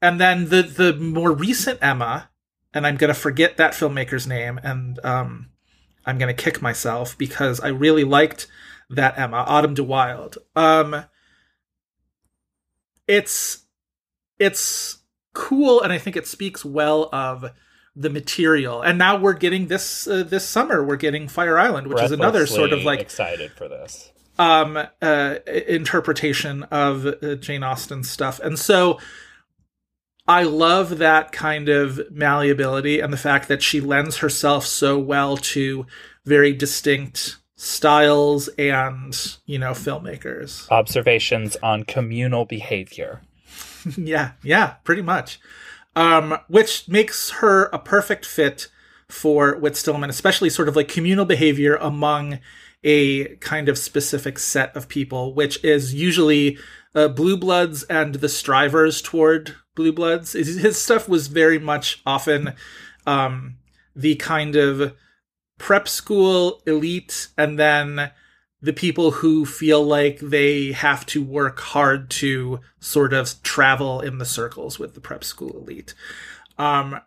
G: and then the the more recent Emma, and I'm gonna forget that filmmaker's name, and um I'm gonna kick myself because I really liked that Emma, Autumn de Wilde. Um it's it's cool and I think it speaks well of the material. And now we're getting this uh, this summer we're getting Fire Island, which is another sort of like
F: excited for this.
G: um uh interpretation of uh, Jane Austen stuff. And so I love that kind of malleability and the fact that she lends herself so well to very distinct styles and, you know, filmmakers.
F: Observations on communal behavior.
G: yeah, yeah, pretty much. Um, which makes her a perfect fit for Whit Stillman, especially sort of like communal behavior among a kind of specific set of people, which is usually uh, blue bloods and the strivers toward blue bloods. His his stuff was very much often um, the kind of prep school elite and then the people who feel like they have to work hard to sort of travel in the circles with the prep school elite. Um,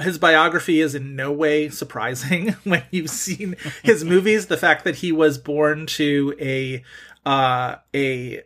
G: his biography is in no way surprising when you've seen his movies. The fact that he was born to a uh, a,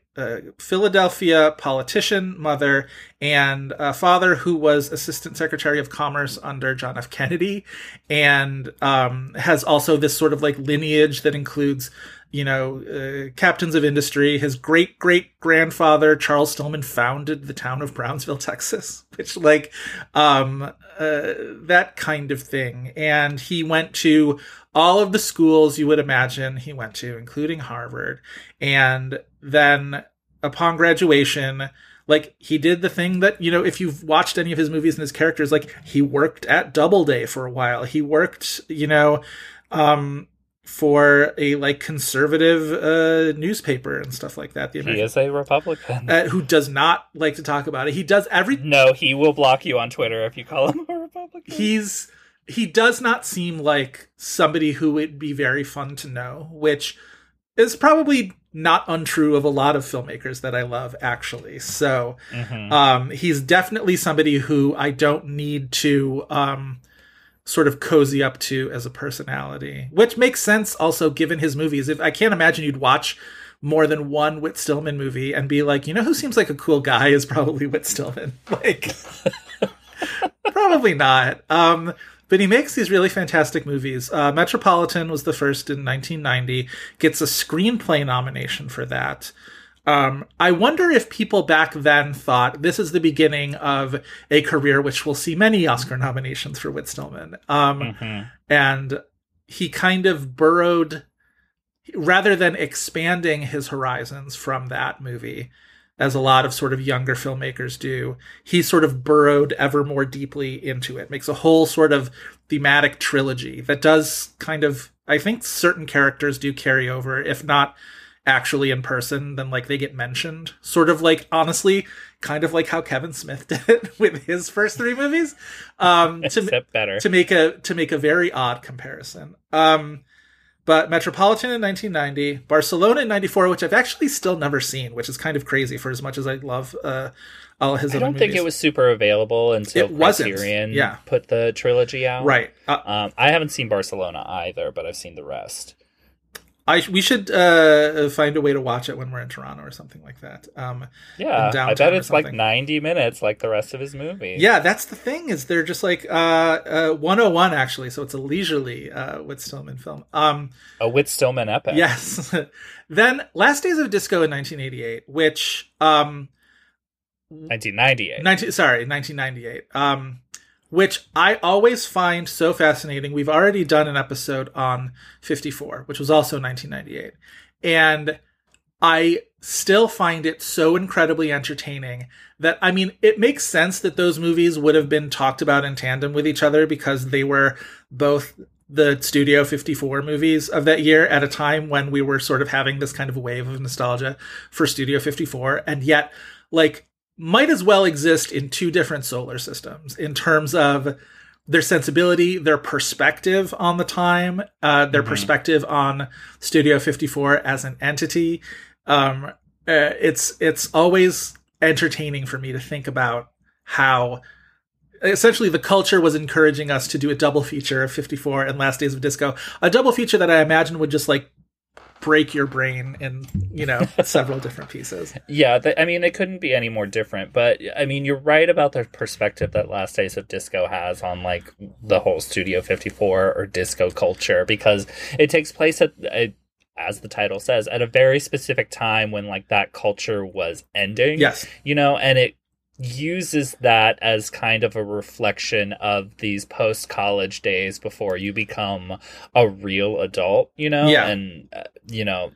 G: Philadelphia politician mother and father who was assistant secretary of commerce under John F. Kennedy, and um, has also this sort of like lineage that includes you know, uh, captains of industry. His great great grandfather, Charles Stillman, founded the town of Brownsville, Texas, which, like, um, uh, that kind of thing. And he went to all of the schools you would imagine he went to, including Harvard. And then upon graduation, like he did the thing that you know if you've watched any of his movies and his characters like he worked at doubleday for a while he worked you know um for a like conservative uh, newspaper and stuff like that. The
F: He is a Republican.
G: uh, who does not like to talk about it. He does every.
F: no, he will block you on Twitter if you call him a Republican.
G: He's he does not seem like somebody who would be very fun to know, which is probably not untrue of a lot of filmmakers that I love actually. So
F: Mhm.
G: um, he's definitely somebody who I don't need to um, sort of cozy up to as a personality, which makes sense also given his movies. If I can't imagine you'd watch more than one Whit Stillman movie and be like, you know, who seems like a cool guy is probably Whit Stillman. Like, probably not. Um, but he makes these really fantastic movies. Uh, Metropolitan was the first in 1990. Gets a screenplay nomination for that. Um, I wonder if people back then thought this is the beginning of a career which will see many Oscar nominations for Whit Stillman. Um,
F: Mhm.
G: and he kind of burrowed rather than expanding his horizons from that movie as a lot of sort of younger filmmakers do he sort of burrowed ever more deeply into it makes a whole sort of thematic trilogy that does kind of i think certain characters do carry over if not actually in person than like they get mentioned. Sort of like honestly, kind of like how Kevin Smith did it with his first three movies. Um, to,
F: Except better.
G: to make a to make a very odd comparison. Um, but Metropolitan in 1990, Barcelona in 94, which I've actually still never seen, which is kind of crazy for as much as I love uh, all his
F: I don't
G: movies.
F: think it was super available until
G: It
F: Criterion
G: yeah.
F: put the trilogy out.
G: right. Uh,
F: Um, I haven't seen Barcelona either, but I've seen the rest.
G: I we should uh, find a way to watch it when we're in Toronto or something like that. Um,
F: Yeah, I bet it's like 90 minutes, like the rest of his movie.
G: Yeah, that's the thing is they're just like uh, uh, 101 actually, so it's a leisurely uh, Whit Stillman film. Um,
F: a Whit Stillman epic.
G: yes. then Last Days of Disco in 1988, which um,
F: 1998.
G: 19 sorry 1998 um which i always find so fascinating we've already done an episode on 54 which was also 1998 and i still find it so incredibly entertaining that i mean it makes sense that those movies would have been talked about in tandem with each other because they were both the Studio 54 movies of that year at a time when we were sort of having this kind of wave of nostalgia for Studio 54. And yet, like, might as well exist in two different solar systems in terms of their sensibility, their perspective on the time, uh, their perspective on Studio 54 as an entity. Um, uh, it's it's always entertaining for me to think about how essentially the culture was encouraging us to do a double feature of 54 and Last Days of Disco, a double feature that I imagine would just like break your brain in you know several different pieces.
F: Yeah, th- I mean, it couldn't be any more different. But I mean, you're right about the perspective that Last Days of Disco has on like the whole Studio 54 or disco culture because it takes place at. uh as the title says, at a very specific time when like that culture was ending.
G: Yes.
F: You know, and it uses that as kind of a reflection of these post college days before you become a real adult, you know?
G: Yeah.
F: And, uh, you know,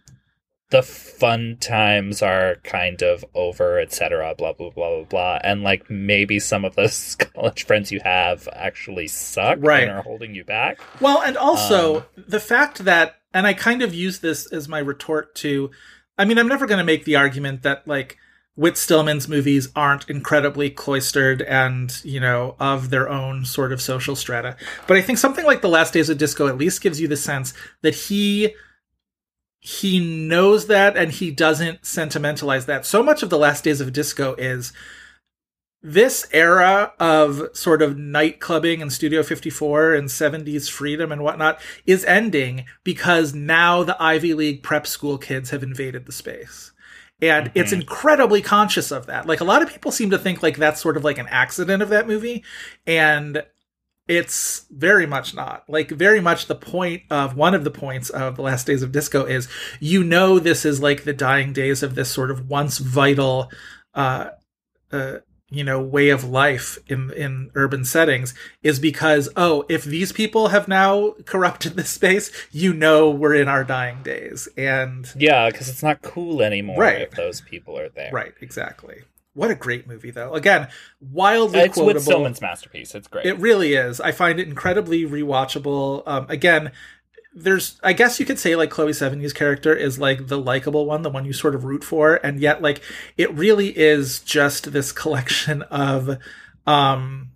F: the fun times are kind of over, etc. Blah blah blah blah blah, and like maybe some of those college friends you have actually suck
G: Right.
F: and are holding you back.
G: Well, and also the fact that, and I kind of use this as my retort to, I mean, I'm never going to make the argument that like Whit Stillman's movies aren't incredibly cloistered and, you know, of their own sort of social strata. But I think something like The Last Days of Disco at least gives you the sense that he he knows that and he doesn't sentimentalize that. So much of The Last Days of Disco is this era of sort of night clubbing and Studio 54 and 70s freedom and whatnot is ending because now the Ivy League prep school kids have invaded the space. And it's incredibly conscious of that. Like a lot of people seem to think like that's sort of like an accident of that movie. And it's very much not. Like very much the point of one of the points of the last days of disco is you know this is like the dying days of this sort of once vital uh uh you know way of life in in urban settings is because oh if these people have now corrupted this space you know we're in our dying days and
F: Yeah, because it's not cool anymore
G: Right.
F: if those people are there.
G: right exactly what a great movie though again wildly
F: It's
G: quotable
F: Whit Stillman's masterpiece. It's great.
G: It really is. I find it incredibly rewatchable. Um, again, there's, I guess you could say like Chloe Sevigny's character is like the likable one, the one you sort of root for, and yet like it really is just this collection of, um,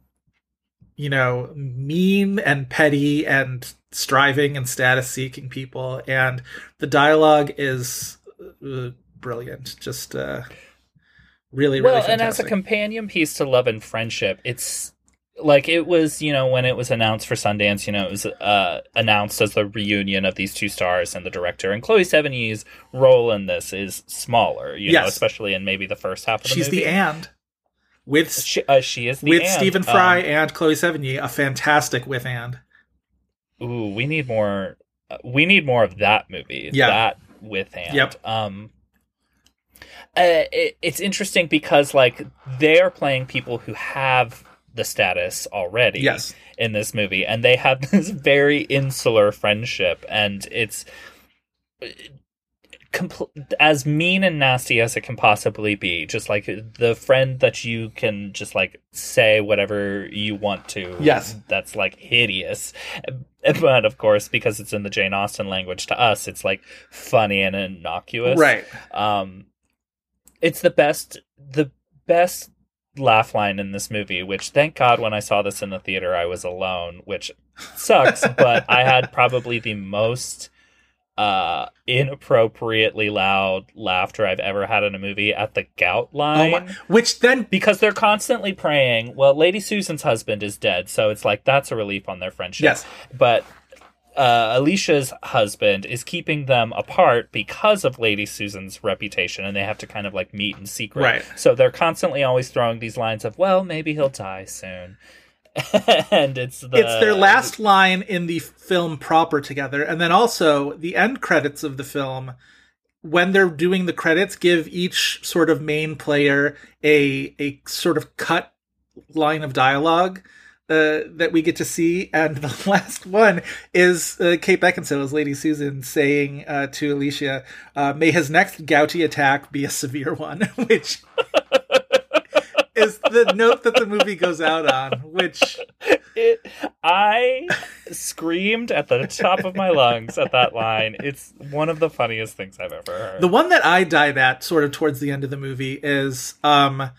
G: you know, mean and petty and striving and status seeking people, and the dialogue is uh, brilliant. Just uh, really, really
F: well,
G: fantastic.
F: and as a companion piece to Love and Friendship, it's like it was, you know, when it was announced for Sundance, you know, it was uh, announced as the reunion of these two stars and the director. And Chloe Sevigny's role in this is smaller, you know, especially in maybe the first half of the movie.
G: She's
F: movie.
G: the and with
F: She, uh, she is the
G: with
F: and.
G: Stephen Fry
F: Um,
G: and Chloe Sevigny, a fantastic with and.
F: ooh, we need more. Uh, we need more of that movie.
G: Yeah.
F: that with and.
G: Yep.
F: Um. Uh, it, it's interesting because like they're playing people who have the status already.
G: Yes.
F: in this movie and they have this very insular friendship and it's compl- as mean and nasty as it can possibly be. Just like the friend that you can just like say whatever you want to.
G: Yes.
F: That's like hideous. But of course, because it's in the Jane Austen language to us, it's like funny and innocuous.
G: Right.
F: Um, it's the best, the best laugh line in this movie, which thank God when I saw this in the theater, I was alone, which sucks, but I had probably the most uh inappropriately loud laughter I've ever had in a movie at the gout
G: Oh
F: line.
G: my, which then
F: because they're constantly praying. Well, Lady Susan's husband is dead, so it's like that's a relief on their friendship.
G: Yes.
F: But uh, Alicia's husband is keeping them apart because of Lady Susan's reputation, and they have to kind of like meet in secret.
G: Right.
F: So they're constantly always throwing these lines of, "Well, maybe he'll die soon," and it's the
G: it's their last line in the film proper together and then also the end credits of the film when they're doing the credits give each sort of main player a a sort of cut line of dialogue uh, that we get to see, and the last one is uh, Kate Beckinsale as Lady Susan saying uh, to Alicia, uh, "May his next gouty attack be a severe one," which is the note that the movie goes out on. Which
F: It, I screamed at the top of my lungs at that line. It's one of the funniest things I've ever heard.
G: The one that I died at sort of towards the end of the movie is um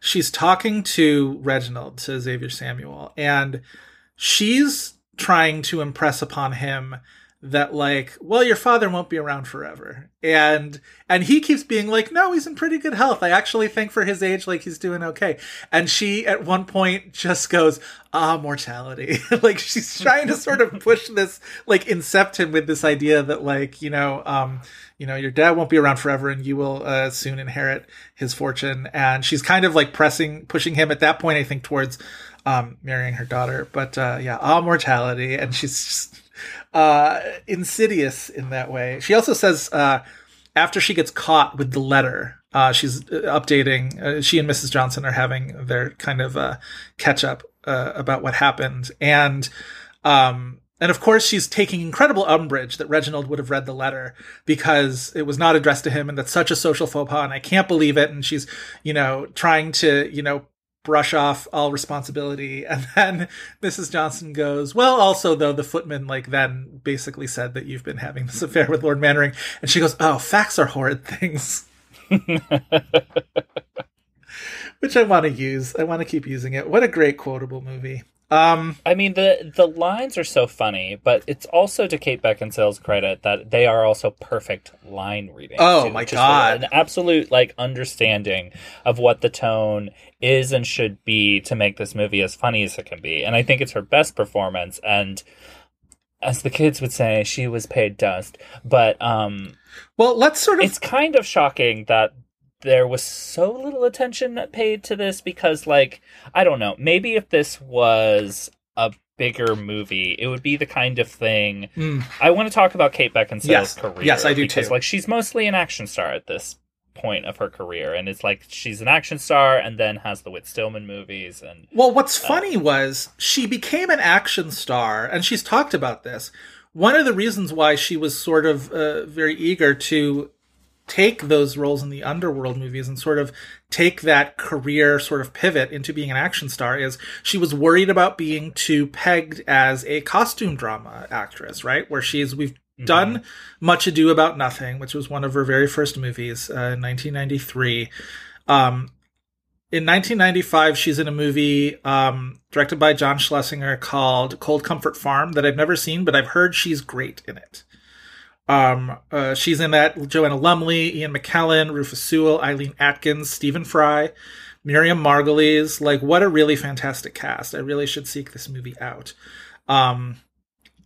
G: she's talking to Reginald, to Xavier Samuel, and she's trying to impress upon him that like, well, your father won't be around forever. And and he keeps being like, no, he's in pretty good health. I actually think for his age, like he's doing okay. And she at one point just goes, ah, mortality. like she's trying to sort of push this, like incept him with this idea that like, you know, um, you know, your dad won't be around forever and you will uh, soon inherit his fortune. And she's kind of like pressing, pushing him at that point, I think, towards um, marrying her daughter. But uh, yeah, ah, mortality. And she's just, uh, insidious in that way. She also says uh, after she gets caught with the letter, uh, she's updating. Uh, she and Mrs. Johnson are having their kind of uh, catch up uh, about what happened, and um, and of course she's taking incredible umbrage that Reginald would have read the letter because it was not addressed to him, and that's such a social faux pas, and I can't believe it. And she's you know trying to you know brush off all responsibility and then mrs johnson goes well also though the footman like then basically said that you've been having this affair with lord mannering and she goes oh facts are horrid things. Which i want to use. I want to keep using it. What a great quotable movie um
F: I mean the the lines are so funny, but it's also to Kate Beckinsale's credit that they are also perfect line reading.
G: Oh
F: too.
G: my God.
F: An absolute like understanding of what the tone is and should be to make this movie as funny as it can be. And I think it's her best performance and as the kids would say, she was paid dust. But um
G: well let's sort of
F: it's kind of shocking that there was so little attention paid to this because like i don't know maybe if this was a bigger movie it would be the kind of thing
G: Mm.
F: i want to talk about kate beckinsale's
G: Yes.
F: career
G: Yes, I do
F: because
G: too.
F: like she's mostly an action star at this point of her career and it's like she's an action star and then has the whit stillman movies and
G: Well, what's funny was she became an action star, and she's talked about this. One of the reasons why she was sort of uh, very eager to take those roles in the underworld movies and sort of take that career sort of pivot into being an action star is she was worried about being too pegged as a costume drama actress, right? Where she's we've done Much Ado About Nothing, which was one of her very first movies uh, in 1993. Um, in 1995, she's in a movie um, directed by John Schlesinger called Cold Comfort Farm that I've never seen, but I've heard she's great in it. Um, uh, she's in that Joanna Lumley, Ian McKellen, Rufus Sewell, Eileen Atkins, Stephen Fry, Miriam Margolyes. Like, what a really fantastic cast! I really should seek this movie out. Um,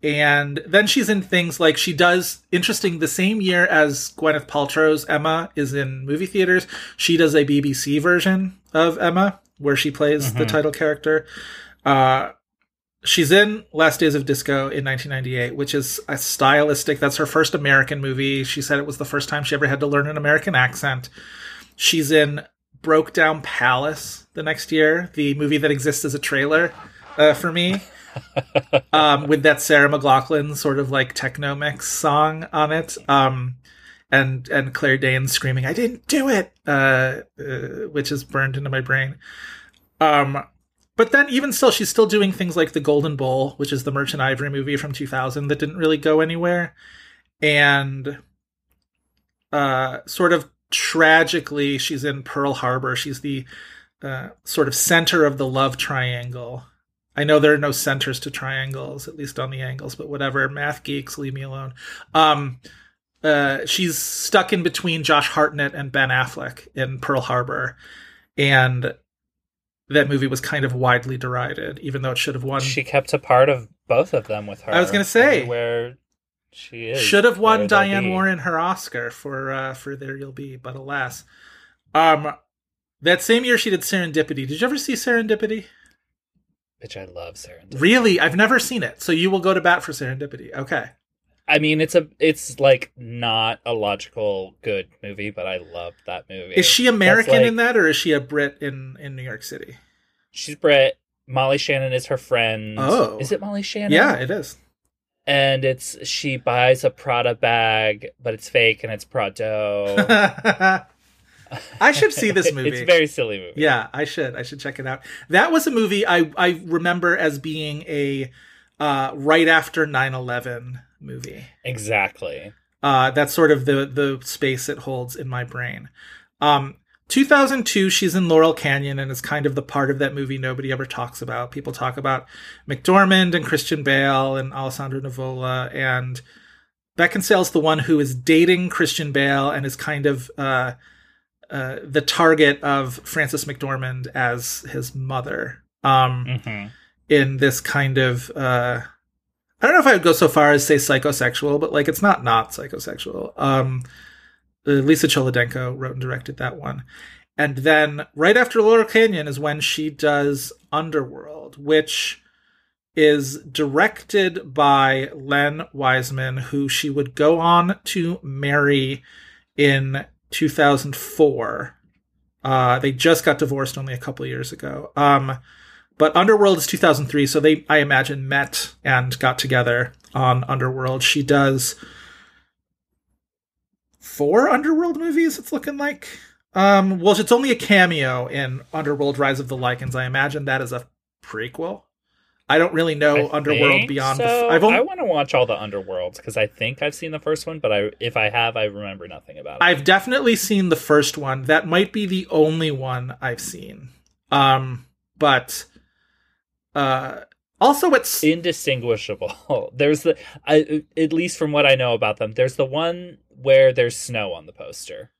G: and then she's in things like she does interesting the same year as Gwyneth Paltrow's Emma is in movie theaters. She does a BBC version of Emma where she plays the
F: Mhm.
G: title character. Uh, she's in Last Days of Disco in 1998, which is a stylistic. That's her first American movie. She said it was the first time she ever had to learn an American accent. She's in Broke Down Palace the next year, the movie that exists as a trailer uh, for me um, with that Sarah McLachlan sort of like techno mix song on it. Um, and and Claire Danes screaming, "I didn't do it," uh, uh, which is burned into my brain. Um, but then even still, she's still doing things like the Golden Bowl, which is the Merchant Ivory movie from 2000 that didn't really go anywhere, and uh, sort of tragically, she's in Pearl Harbor. She's the uh, sort of center of the love triangle. I know there are no centers to triangles, at least on the angles, but whatever. Math geeks, leave me alone. Um, uh, she's stuck in between Josh Hartnett and Ben Affleck in Pearl Harbor, and that movie was kind of widely derided, even though it should have won.
F: She kept a part of both of them with her.
G: I was gonna say.
F: where she is.
G: should have won Diane. Warren her Oscar for uh, for There You'll Be, but alas. Um, that same year she did Serendipity. Did you ever see Serendipity?
F: Which I love, Serendipity.
G: Really, I've never seen it. So you will go to bat for Serendipity. Okay.
F: I mean, it's a, it's like not a logical good movie, but I love that movie.
G: Is she American
F: like-
G: in that, or is she a Brit in in New York City?
F: She's Brit. Molly Shannon is her friend.
G: Oh.
F: is it Molly Shannon?
G: Yeah, it is.
F: and it's she buys a Prada bag, but it's fake and it's Prado.
G: I should see this movie.
F: it's a very silly movie.
G: Yeah, I should. I should check it out. That was a movie I I remember as being a uh, right after 9/11 movie.
F: Exactly.
G: Uh, that's sort of the the space it holds in my brain. Um, 2002, she's in Laurel Canyon and is kind of the part of that movie nobody ever talks about. People talk about McDormand and Christian Bale and Alessandro Nivola and Beckinsale's the one who is dating Christian Bale and is kind of uh, uh, the target of Frances McDormand as his mother. Um,
F: Mhm.
G: in this kind of uh I don't know if I would go so far as say psychosexual, but like it's not not psychosexual. Um uh, Lisa Cholodenko wrote and directed that one. And then right after Laurel Canyon is when she does Underworld, which is directed by Len Wiseman, who she would go on to marry in 2004. Uh, they just got divorced only a couple years ago. Um, but Underworld is 2003, so they, I imagine, met and got together on Underworld. She does four Underworld movies, it's looking like. Um, well, it's only a cameo in Underworld Rise of the Lycans. I imagine that is a prequel. I don't really know
F: I
G: Underworld beyond.
F: So.
G: I've only,
F: I want to watch all the Underworlds because I think I've seen the first one, but I if I have, I remember nothing about it.
G: I've definitely seen the first one. That might be the only one I've seen. Um, but uh, also it's
F: indistinguishable. There's the I, at least from what I know about them. There's the one where there's snow on the poster,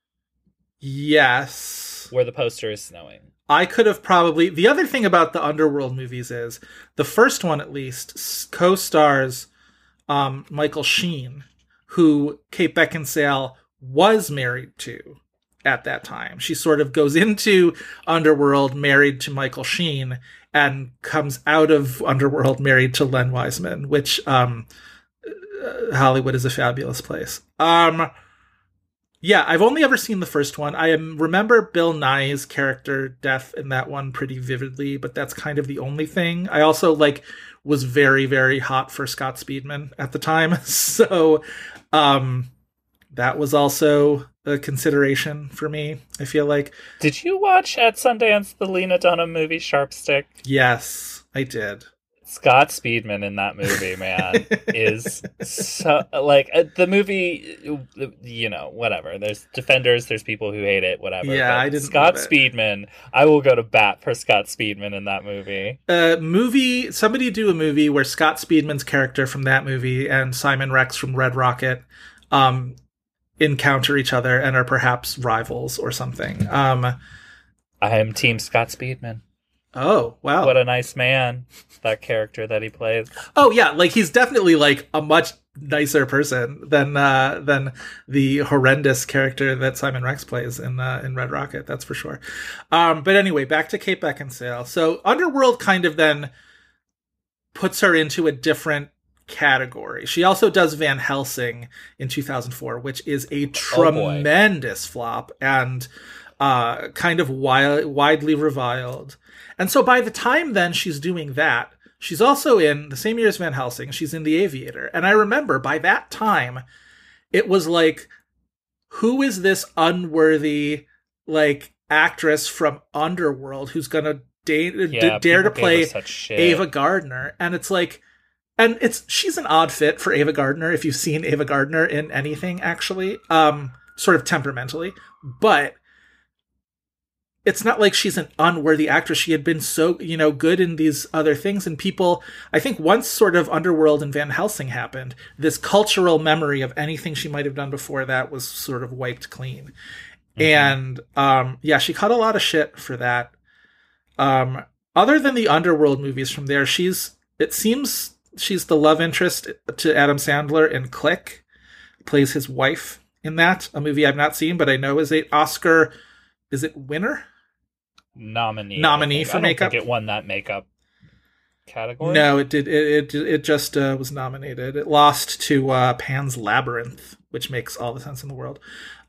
G: yes.
F: where the poster is snowing.
G: I could have probably. The other thing about the Underworld movies is the first one, at least, co-stars um, Michael Sheen, who Kate Beckinsale was married to at that time. She sort of goes into Underworld married to Michael Sheen and comes out of Underworld married to Len Wiseman, which um, uh, Hollywood is a fabulous place. Um, yeah, I've only ever seen the first one. I am, remember Bill Nighy's character death in that one pretty vividly, but that's kind of the only thing. I also like was very very hot for Scott Speedman at the time, so um, that was also a consideration for me. I feel like
F: Did you watch at Sundance the Lena Dunham movie Sharp Stick?
G: yes, I did.
F: Scott Speedman in that movie, man, is so like uh, the movie. uh, You know, whatever. There's defenders. There's people who hate it. Whatever.
G: Yeah,
F: but
G: I didn't
F: Scott. Speedman. I will go to bat for Scott Speedman in that movie.
G: a movie somebody do a movie where Scott Speedman's character from that movie and Simon Rex from Red Rocket um encounter each other and are perhaps rivals or something. Um
F: I am Team Scott Speedman.
G: oh, wow.
F: What a nice man that character that he plays.
G: oh yeah, like he's definitely like a much nicer person than uh than the horrendous character that Simon Rex plays in uh, in Red Rocket, that's for sure. Um but anyway, back to Kate Beckinsale. So Underworld kind of then puts her into a different category. She also does Van Helsing in 2004, which is a
F: boy.
G: tremendous flop and uh, kind of wi- widely reviled. And so by the time then she's doing that, she's also in the same year as Van Helsing, she's in The Aviator. And I remember by that time, it was like who is this unworthy like actress from Underworld who's gonna da- d- dare to play
F: us such shit.
G: Ava Gardner? And it's like, and it's she's an odd fit for Ava Gardner if you've seen Ava Gardner in anything actually, um, sort of temperamentally, but it's not like she's an unworthy actress. She had been so, you know, good in these other things. And people, I think once sort of Underworld and Van Helsing happened, this cultural memory of anything she might have done before that was sort of wiped clean. And, um, yeah, she caught a lot of shit for that. Um, other than the Underworld movies from there, she's, it seems she's the love interest to Adam Sandler in Click, plays his wife in that, a movie I've not seen, but I know is a Oscar, is it winner?
F: nominee.
G: Nominee for
F: I don't
G: makeup?
F: Think it won that makeup category.
G: No, it did. It it, it just uh, was nominated. It lost to uh, Pan's Labyrinth, which makes all the sense in the world.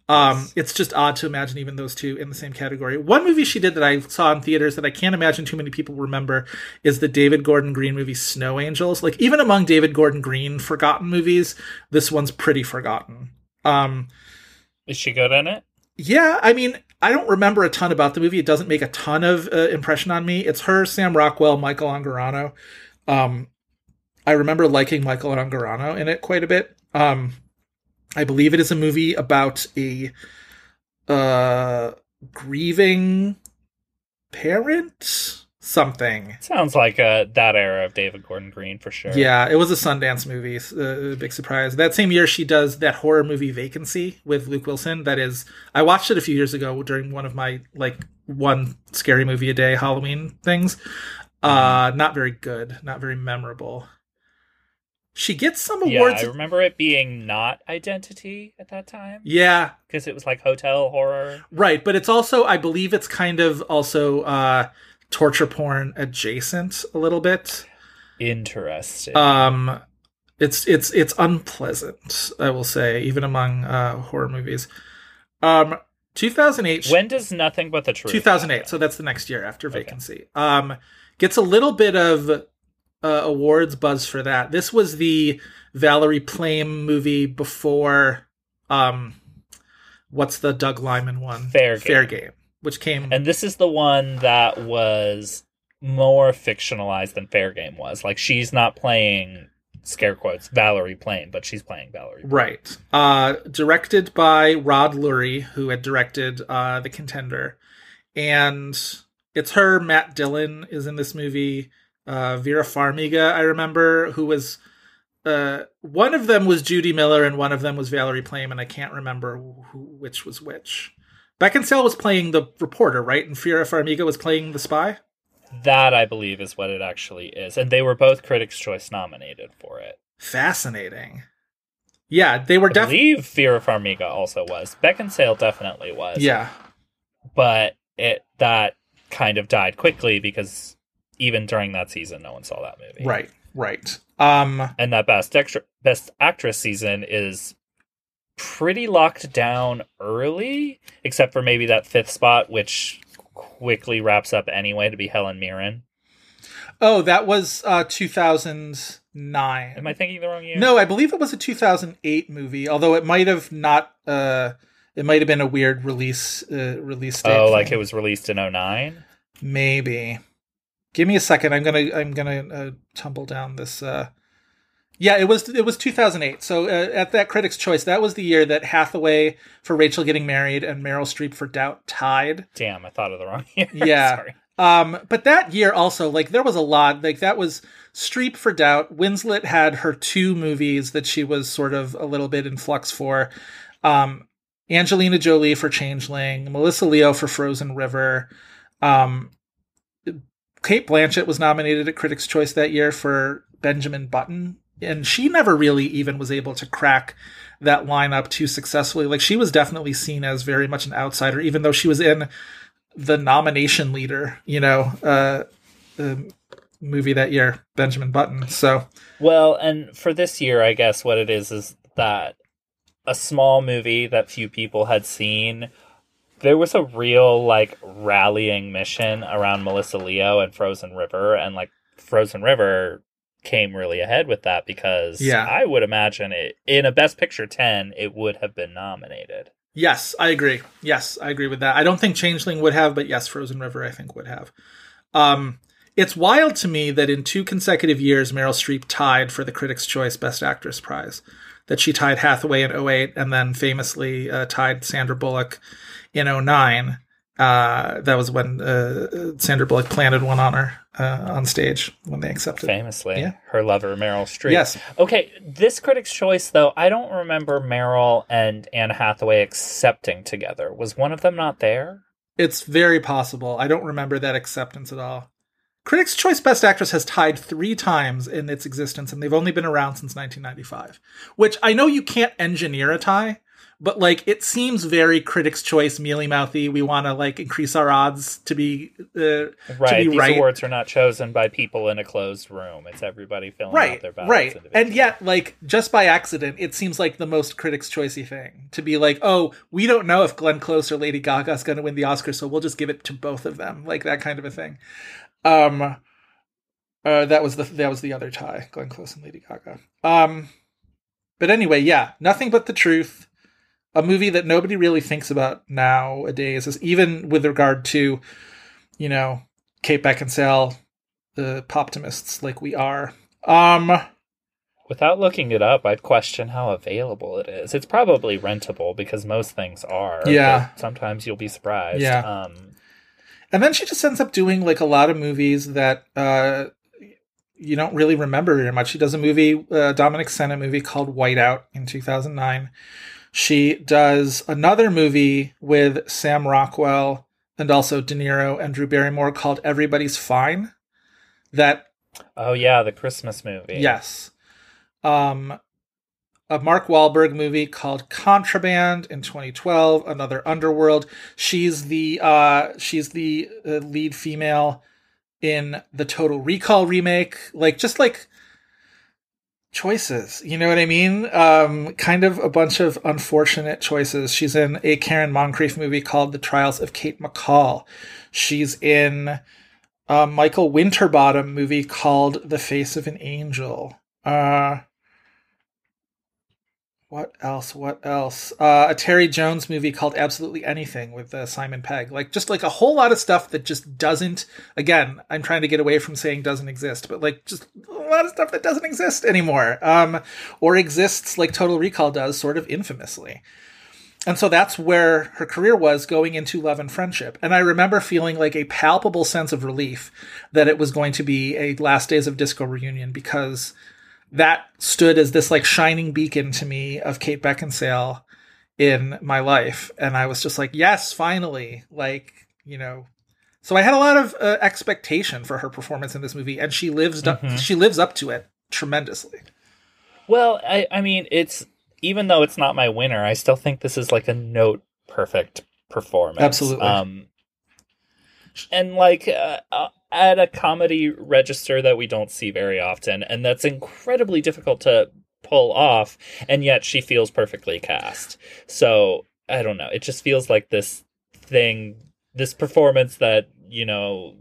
G: Um, it's just odd to imagine even those two in the same category. One movie she did that I saw in theaters that I can't imagine too many people remember is the David Gordon Green movie Snow Angels. Like even among David Gordon Green forgotten movies, this one's pretty forgotten. Um,
F: Is she good in it?
G: yeah, I mean, I don't remember a ton about the movie. It doesn't make a ton of uh, impression on me. It's her, Sam Rockwell, Michael Angarano. Um, I remember liking Michael Angarano in it quite a bit. Um, I believe it is a movie about a uh, grieving parent, something.
F: Sounds like uh, that era of David Gordon Green for sure.
G: Yeah, it was a Sundance movie. Uh, big surprise. That same year, she does that horror movie Vacancy with Luke Wilson. That is, I watched it a few years ago during one of my like one scary movie a day Halloween things. Uh, not very good, not very memorable. She gets some awards. Yeah.
F: I remember it being not Identity at that time
G: Yeah,
F: because it was like hotel horror.
G: right. But it's also, I believe, it's kind of also uh, torture porn adjacent a little bit.
F: Interesting.
G: um it's it's it's unpleasant i will say even among uh horror movies um 2008
F: when does Nothing But the Truth?
G: 2008 so that's the next year after vacancy um gets a little bit of uh, awards buzz for that this was the valerie plame movie before um what's the Doug Liman one
F: Fair Game.
G: fair
F: Game.
G: which came
F: And this is the one that was more fictionalized than Fair Game was. Like she's not playing scare quotes Valerie Plame, but she's playing Valerie. Plame.
G: Right. Uh, directed by Rod Lurie, who had directed uh, The Contender. And it's her, Matt Dillon is in this movie. Uh, Vera Farmiga, I remember, who was. Uh, one of them was Judy Miller and one of them was Valerie Plame, and I can't remember who, which was which. Beckinsale was playing the reporter, right? And Vera Farmiga was playing the spy?
F: That I believe is what it actually is, and they were both Critics' Choice nominated for it.
G: Fascinating. Yeah, they were
F: I
G: definitely.
F: believe Vera Farmiga also was. Beckinsale definitely was.
G: Yeah.
F: but it that kind of died quickly because even during that season, no one saw that movie.
G: Right, right. Um,
F: and that best extra best actress season is pretty locked down early, except for maybe that fifth spot, which quickly wraps up anyway to be Helen Mirren.
G: Oh, that was uh 2009.
F: Am I thinking the wrong year?
G: No, I believe it was a 2008 movie, although it might have not uh it might have been a weird release uh, release date.
F: Oh, like it was released in 09?
G: maybe. Give me a second. I'm going to I'm going to uh, tumble down this uh yeah, it was it was 2008. So uh, at that Critics' Choice, that was the year that Hathaway for Rachel getting married and Meryl Streep for Doubt tied.
F: Damn, I thought of the wrong year.
G: Yeah.
F: Sorry.
G: Um, but that year also, like, there was a lot. Like, that was Streep for Doubt. Winslet had her two movies that she was sort of a little bit in flux for. Um, Angelina Jolie for Changeling, Melissa Leo for Frozen River. Um, Cate Blanchett was nominated at Critics' Choice that year for Benjamin Button, and she never really even was able to crack that lineup too successfully. Like, she was definitely seen as very much an outsider, even though she was in the nomination leader, you know, uh, the movie that year, Benjamin Button. So,
F: Well, and for this year, I guess what it is is that a small movie that few people had seen. There was a real like rallying mission around Melissa Leo and Frozen River, and like Frozen River came really ahead with that because
G: Yeah.
F: I would imagine it in a Best Picture ten, it would have been nominated.
G: Yes, I agree. Yes, I agree with that. I don't think Changeling would have, but yes, Frozen River I think would have. Um, it's wild to me that in two consecutive years, Meryl Streep tied for the Critics' Choice Best Actress prize. That she tied Hathaway in 08 and then famously uh, tied Sandra Bullock in 09. Uh, that was when uh, Sandra Bullock planted one on her uh, on stage when they accepted.
F: Famously,
G: Yeah.
F: her lover Meryl Streep.
G: Yes.
F: Okay, this Critics' Choice though, I don't remember Meryl and Anne Hathaway accepting together. Was one of them not there?
G: It's very possible. I don't remember that acceptance at all. Critics' Choice Best Actress has tied three times in its existence, and they've only been around since 1995. Which I know you can't engineer a tie, but like it seems very Critics' Choice mealy mouthy. We want to like increase our odds to be uh,
F: Right.
G: to be
F: These
G: right.
F: awards are not chosen by people in a closed room. It's everybody filling out their ballots.
G: right, and yet, like just by accident, it seems like the most critics' choicey thing to be like, oh, we don't know if Glenn Close or Lady Gaga is going to win the Oscar, so we'll just give it to both of them, like that kind of a thing. Um, uh, that was the that was the other tie, Glenn Close and Lady Gaga. Um, but anyway, yeah, nothing but the truth. A movie that nobody really thinks about nowadays, is even with regard to, you know, Kate Beckinsale, the optimists like we are. Um,
F: Without looking it up, I'd question how available it is. It's probably rentable because most things are.
G: Yeah.
F: Sometimes you'll be surprised.
G: Yeah.
F: Um,
G: and then she just ends up doing like a lot of movies that uh, you don't really remember very much. She does a movie, uh, Dominic Sena movie called Whiteout in 2009. She does another movie with Sam Rockwell and also De Niro and Drew Barrymore called Everybody's Fine. That
F: oh yeah, the Christmas movie.
G: Yes. Um, a Mark Wahlberg movie called Contraband in 2012. Another Underworld. She's the uh, she's the uh, lead female in the Total Recall remake. Like just like choices. You know what I mean? Um, kind of a bunch of unfortunate choices. She's in a Karen Moncrieff movie called The Trials of Kate McCall. She's in a Michael Winterbottom movie called The Face of an Angel. Uh, what else? What else? Uh, a Terry Jones movie called Absolutely Anything with uh, Simon Pegg. Like just like a whole lot of stuff that just doesn't. Again, I'm trying to get away from saying doesn't exist, but like just a lot of stuff that doesn't exist anymore, um, or exists like Total Recall does, sort of infamously. And so that's where her career was going into Love and Friendship. And I remember feeling like a palpable sense of relief that it was going to be a Last Days of Disco reunion because that stood as this like shining beacon to me of Kate Beckinsale in my life. And I was just like, yes, finally. Like, you know, so I had a lot of uh, expectation for her performance in this movie, and she lives up,
F: Mhm.
G: she lives up to it tremendously.
F: Well, I, I mean, it's even though it's not my winner, I still think this is like a note perfect performance.
G: Absolutely.
F: Um, and like uh, uh, at a comedy register that we don't see very often, and that's incredibly difficult to pull off, and yet she feels perfectly cast. So I don't know. It just feels like this thing, this performance that you know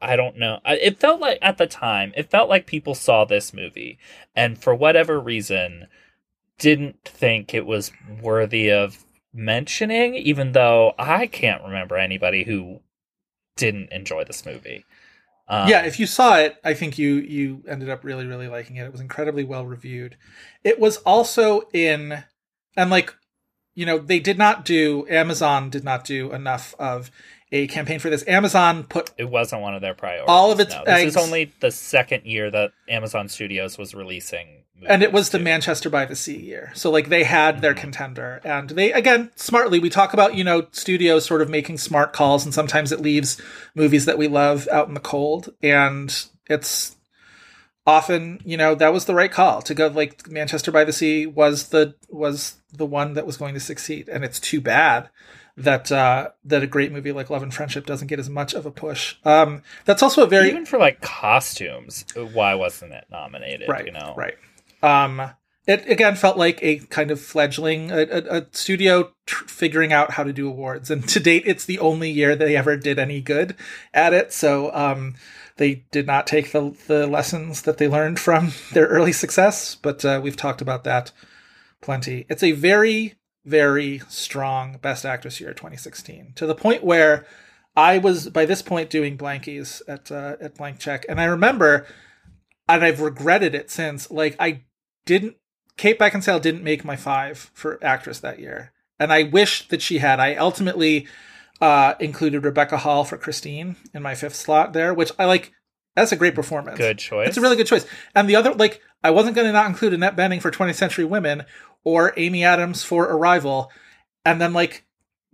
F: I don't know. It felt like at the time, it felt like people saw this movie and for whatever reason didn't think it was worthy of mentioning, even though I can't remember anybody who didn't enjoy this movie. Um,
G: yeah, if you saw it, I think you you ended up really really liking it. It was incredibly well reviewed. It was also in and like you know, they did not do Amazon did not do enough of a campaign for this. Amazon put
F: it wasn't one of their priorities.
G: All of its
F: no. This is only the second year that Amazon Studios was releasing.
G: And it was the Manchester by the Sea year. So like they had their contender and they again smartly we talk about, you know, studios sort of making smart calls and sometimes it leaves movies that we love out in the cold and it's often, you know, that was the right call to go like Manchester by the Sea was the was the one that was going to succeed and it's too bad that uh that a great movie like Love and Friendship doesn't get as much of a push. Um that's also a very
F: even for like costumes. Why wasn't it nominated?
G: right
F: You know,
G: right um it again felt like a kind of fledgling a, a, a studio tr- figuring out how to do awards. And to date it's the only year they ever did any good at it. So um they did not take the the lessons that they learned from their early success but uh, we've talked about that plenty. It's a very very strong Best Actress year 2016 to the point where I was by this point doing blankies at uh, at Blank Check, and I remember, and I've regretted it since. Like I didn't, Kate Beckinsale didn't make my five for actress that year, and I wish that she had. I ultimately uh, included Rebecca Hall for Christine in my fifth slot there, which I like. That's a great performance.
F: Good choice.
G: It's a really good choice. And the other, like, I wasn't going to not include Annette Bening for 20th Century Women or Amy Adams for Arrival. And then, like,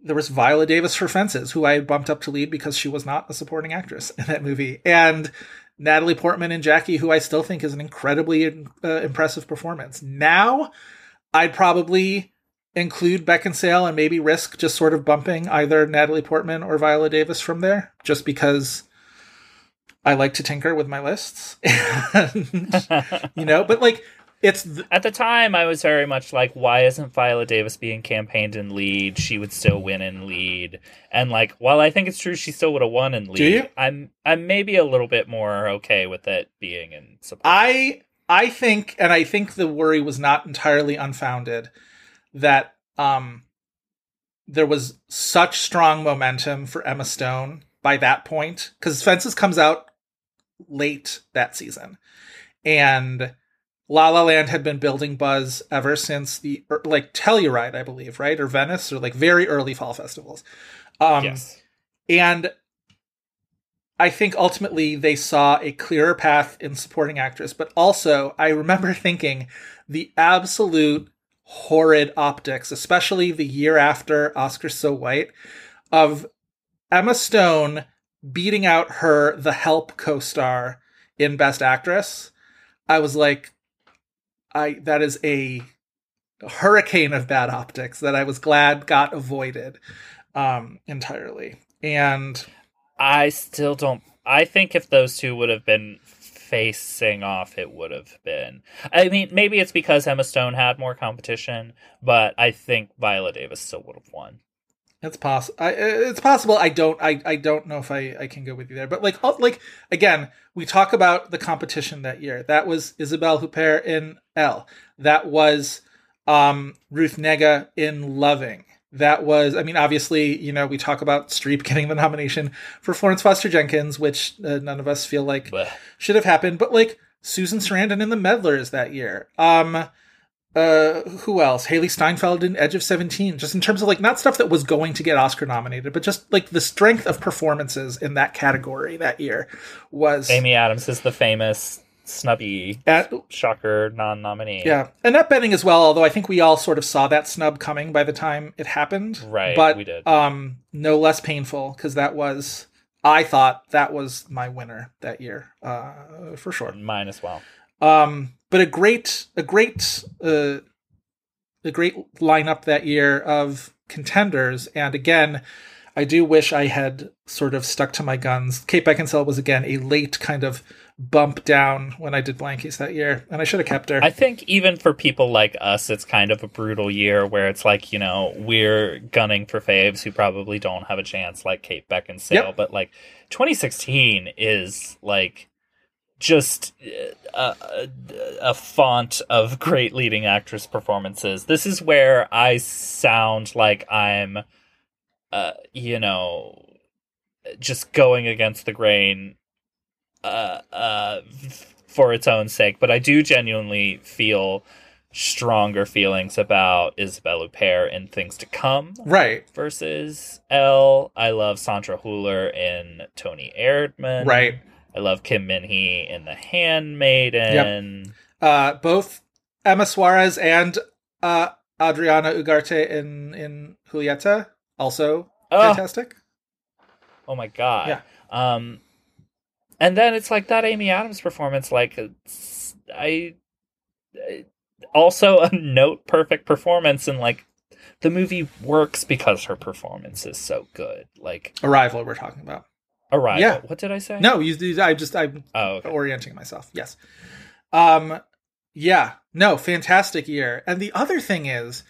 G: there was Viola Davis for Fences, who I bumped up to lead because she was not a supporting actress in that movie. And Natalie Portman and Jackie, who I still think is an incredibly uh, impressive performance. Now, I'd probably include Beckinsale and maybe risk just sort of bumping either Natalie Portman or Viola Davis from there, just because I like to tinker with my lists. and, you know, but like it's th-
F: At the time, I was very much like, why isn't Viola Davis being campaigned in lead? She would still win in lead. And like, while I think it's true she still would have won in lead,
G: you?
F: I'm I'm maybe a little bit more okay with it being in support.
G: I I think and I think the worry was not entirely unfounded that um there was such strong momentum for Emma Stone by that point cuz Fences comes out late that season. And La La Land had been building buzz ever since the er, like Telluride, I believe, right? Or Venice or like very early fall festivals. Um
F: yes.
G: and I think ultimately they saw a clearer path in supporting actress, but also I remember thinking the absolute horrid optics, especially the year after Oscar So White, of Emma Stone beating out her The Help co-star in Best Actress. I was like, I that is a hurricane of bad optics that I was glad got avoided um entirely. And
F: I still don't. I think if those two would have been facing off, it would have been. I mean, maybe it's because Emma Stone had more competition, but I think Viola Davis still would have won.
G: It's possible. It's possible. I don't. I, I don't know if I, I can go with you there. But like like again, we talk about the competition that year. That was Isabelle Huppert in Elle. That was um, Ruth Negga in Loving. That was. I mean, obviously, you know, we talk about Streep getting the nomination for Florence Foster Jenkins, which uh, none of us feel like
F: Blech.
G: should have happened. But like Susan Sarandon in The Meddlers that year. Um, uh who else Hailee Steinfeld in edge of 17 just in terms of like not stuff that was going to get oscar nominated but just like the strength of performances in that category that year was
F: Amy Adams is the famous snubby
G: At-
F: shocker non-nominee.
G: yeah Annette Bening as well although i think we all sort of saw that snub coming by the time it happened
F: Right,
G: but
F: we did.
G: um no less painful because that was i thought that was my winner that year uh for sure
F: mine as well.
G: Um, but a great, a great, uh, a great lineup that year of contenders. And again, I do wish I had sort of stuck to my guns. Kate Beckinsale was again a late kind of bump down when I did Blankies that year, and I should have kept her.
F: I think even for people like us, it's kind of a brutal year where it's like, you know, we're gunning for faves who probably don't have a chance, like Kate Beckinsale.
G: Yep.
F: But like 2016 is like just uh, a, a font of great leading actress performances. This is where I sound like I'm, uh, you know, just going against the grain uh, uh, for its own sake, but I do genuinely feel stronger feelings about Isabelle Huppert in Things to Come
G: right,
F: versus Elle. I love Sandra Hüller in Toni Erdmann.
G: right.
F: I love Kim Min Hee in The Handmaiden.
G: Uh, both Emma Suarez and uh, Adriana Ugarte in in Julieta also
F: Oh.
G: fantastic.
F: Oh my god.
G: Yeah.
F: Um, and then it's like that Amy Adams performance. Like I, I- also a note perfect performance, and like the movie works because her performance is so good. Like
G: Arrival, we're talking about.
F: Arrival.
G: Yeah.
F: What did I say?
G: No, you. you- I just I'm
F: Oh, okay.
G: orienting myself. Yes. Um. Yeah. No. Fantastic year. And the other thing is,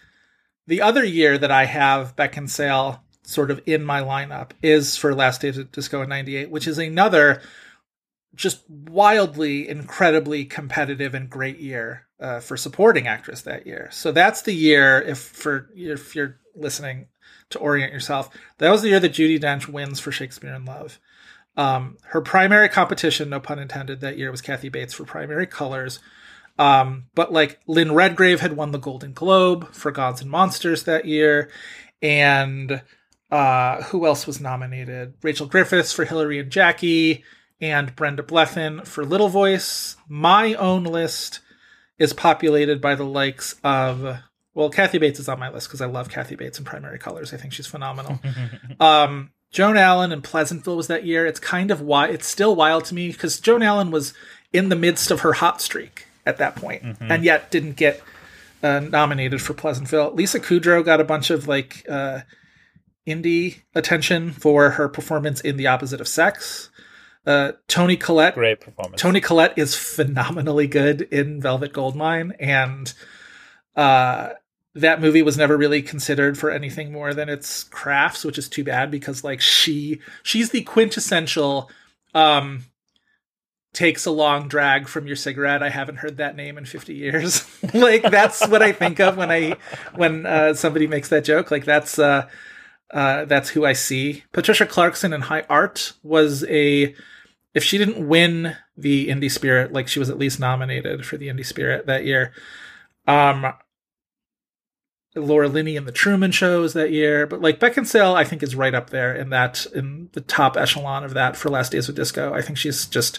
G: the other year that I have Beckinsale sort of in my lineup is for Last Days of Disco in '98, which is another just wildly, incredibly competitive and great year uh, for supporting actress that year. So that's the year. If for if you're listening to orient yourself, that was the year that Judi Dench wins for Shakespeare in Love. Um, her primary competition, no pun intended, that year was Kathy Bates for Primary Colors. Um, but like Lynn Redgrave had won the Golden Globe for Gods and Monsters that year, and uh, who else was nominated? Rachel Griffiths for Hillary and Jackie, and Brenda Blethyn for Little Voice. My own list is populated by the likes of well, Kathy Bates is on my list because I love Kathy Bates in Primary Colors. I think she's phenomenal. um, Joan Allen and Pleasantville was that year. It's kind of why it's still wild to me because Joan Allen was in the midst of her hot streak at that point,
F: Mm-hmm.
G: and yet didn't get uh, nominated for Pleasantville. Lisa Kudrow got a bunch of like uh, indie attention for her performance in The Opposite of Sex. Uh, Toni Collette
F: Great performance.
G: Toni Collette is phenomenally good in Velvet Goldmine, and uh, that movie was never really considered for anything more than its crafts, which is too bad because like she she's the quintessential um takes a long drag from your cigarette. I haven't heard that name in 50 years. like that's what I think of when I when uh, somebody makes that joke. Like that's uh uh, that's who I see. Patricia Clarkson in High Art was a if she didn't win the Indie Spirit, like she was at least nominated for the Indie Spirit that year. Um, Laura Linney in the Truman Shows that year, but like Beckinsale, I think is right up there in that in the top echelon of that for Last Days of Disco. I think she's just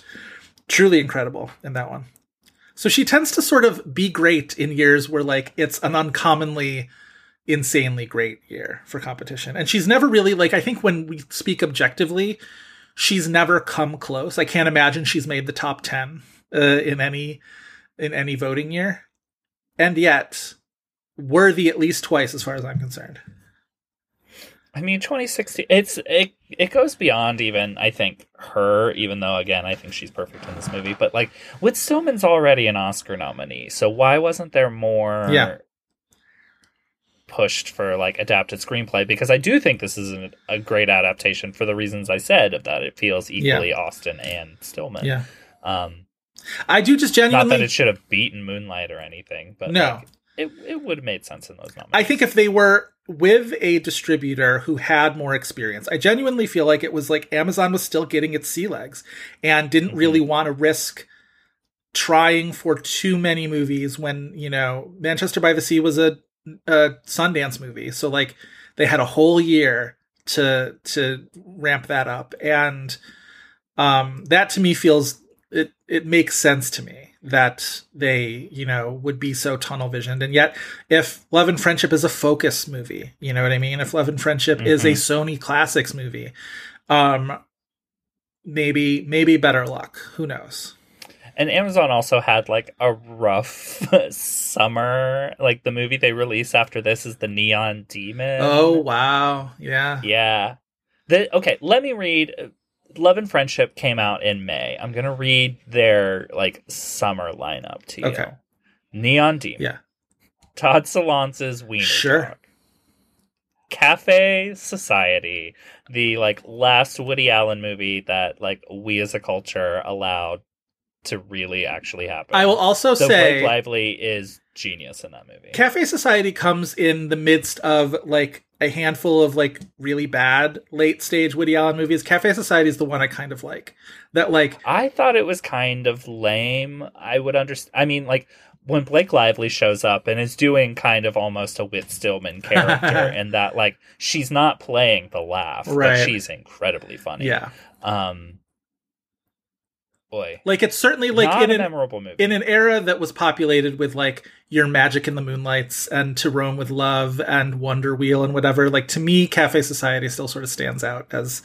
G: truly incredible in that one. So she tends to sort of be great in years where like it's an uncommonly insanely great year for competition. And she's never really like I think when we speak objectively, she's never come close. I can't imagine she's made the top 10 uh, in any in any voting year. And yet worthy at least twice as far as I'm concerned.
F: I mean, 2016. It's it. It goes beyond even. I think her. Even though, again, I think she's perfect in this movie. But like, Whit Stillman's already an Oscar nominee. So why wasn't there more?
G: Yeah.
F: Pushed for like adapted screenplay because I do think this is an, a great adaptation for the reasons I said of that it feels equally Austen and Stillman.
G: Yeah.
F: Um,
G: I do just genuinely not
F: that it should have beaten Moonlight or anything, but
G: No.
F: like, it it would have made sense in those nominations.
G: I think if they were with a distributor who had more experience, I genuinely feel like it was like Amazon was still getting its sea legs and didn't really want to risk trying for too many movies when, you know, Manchester by the Sea was a, a Sundance movie. So like they had a whole year to to ramp that up and um that to me feels it it makes sense to me that they you know would be so tunnel visioned and yet if love and friendship is a focus movie you know what i mean if love and friendship is a sony classics movie um maybe maybe better luck who knows
F: And Amazon also had like a rough summer. Like the movie they release after this is the Neon Demon.
G: oh wow yeah
F: yeah. The, okay, let me read. Love and Friendship came out in May. I'm gonna read their like summer lineup to you.
G: Okay.
F: Neon Demon.
G: yeah
F: Todd Solondz's Wiener
G: Sure.
F: Dog. Cafe Society, the like last Woody Allen movie that like we as a culture allowed to really actually happen.
G: i will also
F: so
G: say
F: Blake Lively is genius in that movie.
G: Cafe Society comes in the midst of like a handful of like really bad late stage Woody Allen movies. Cafe Society is the one I kind of like. That like
F: I thought it was kind of lame. I would understand. I mean, like when Blake Lively shows up and is doing kind of almost a Whit Stillman character, and that like she's not playing the laugh,
G: Right.
F: but she's incredibly funny.
G: yeah,
F: Um. Boy,
G: like it's certainly like
F: not
G: in
F: a
G: an
F: memorable movie.
G: in an era that was populated with like your magic in the moonlights and to Rome with love and wonder wheel and whatever like to me cafe society still sort of stands out as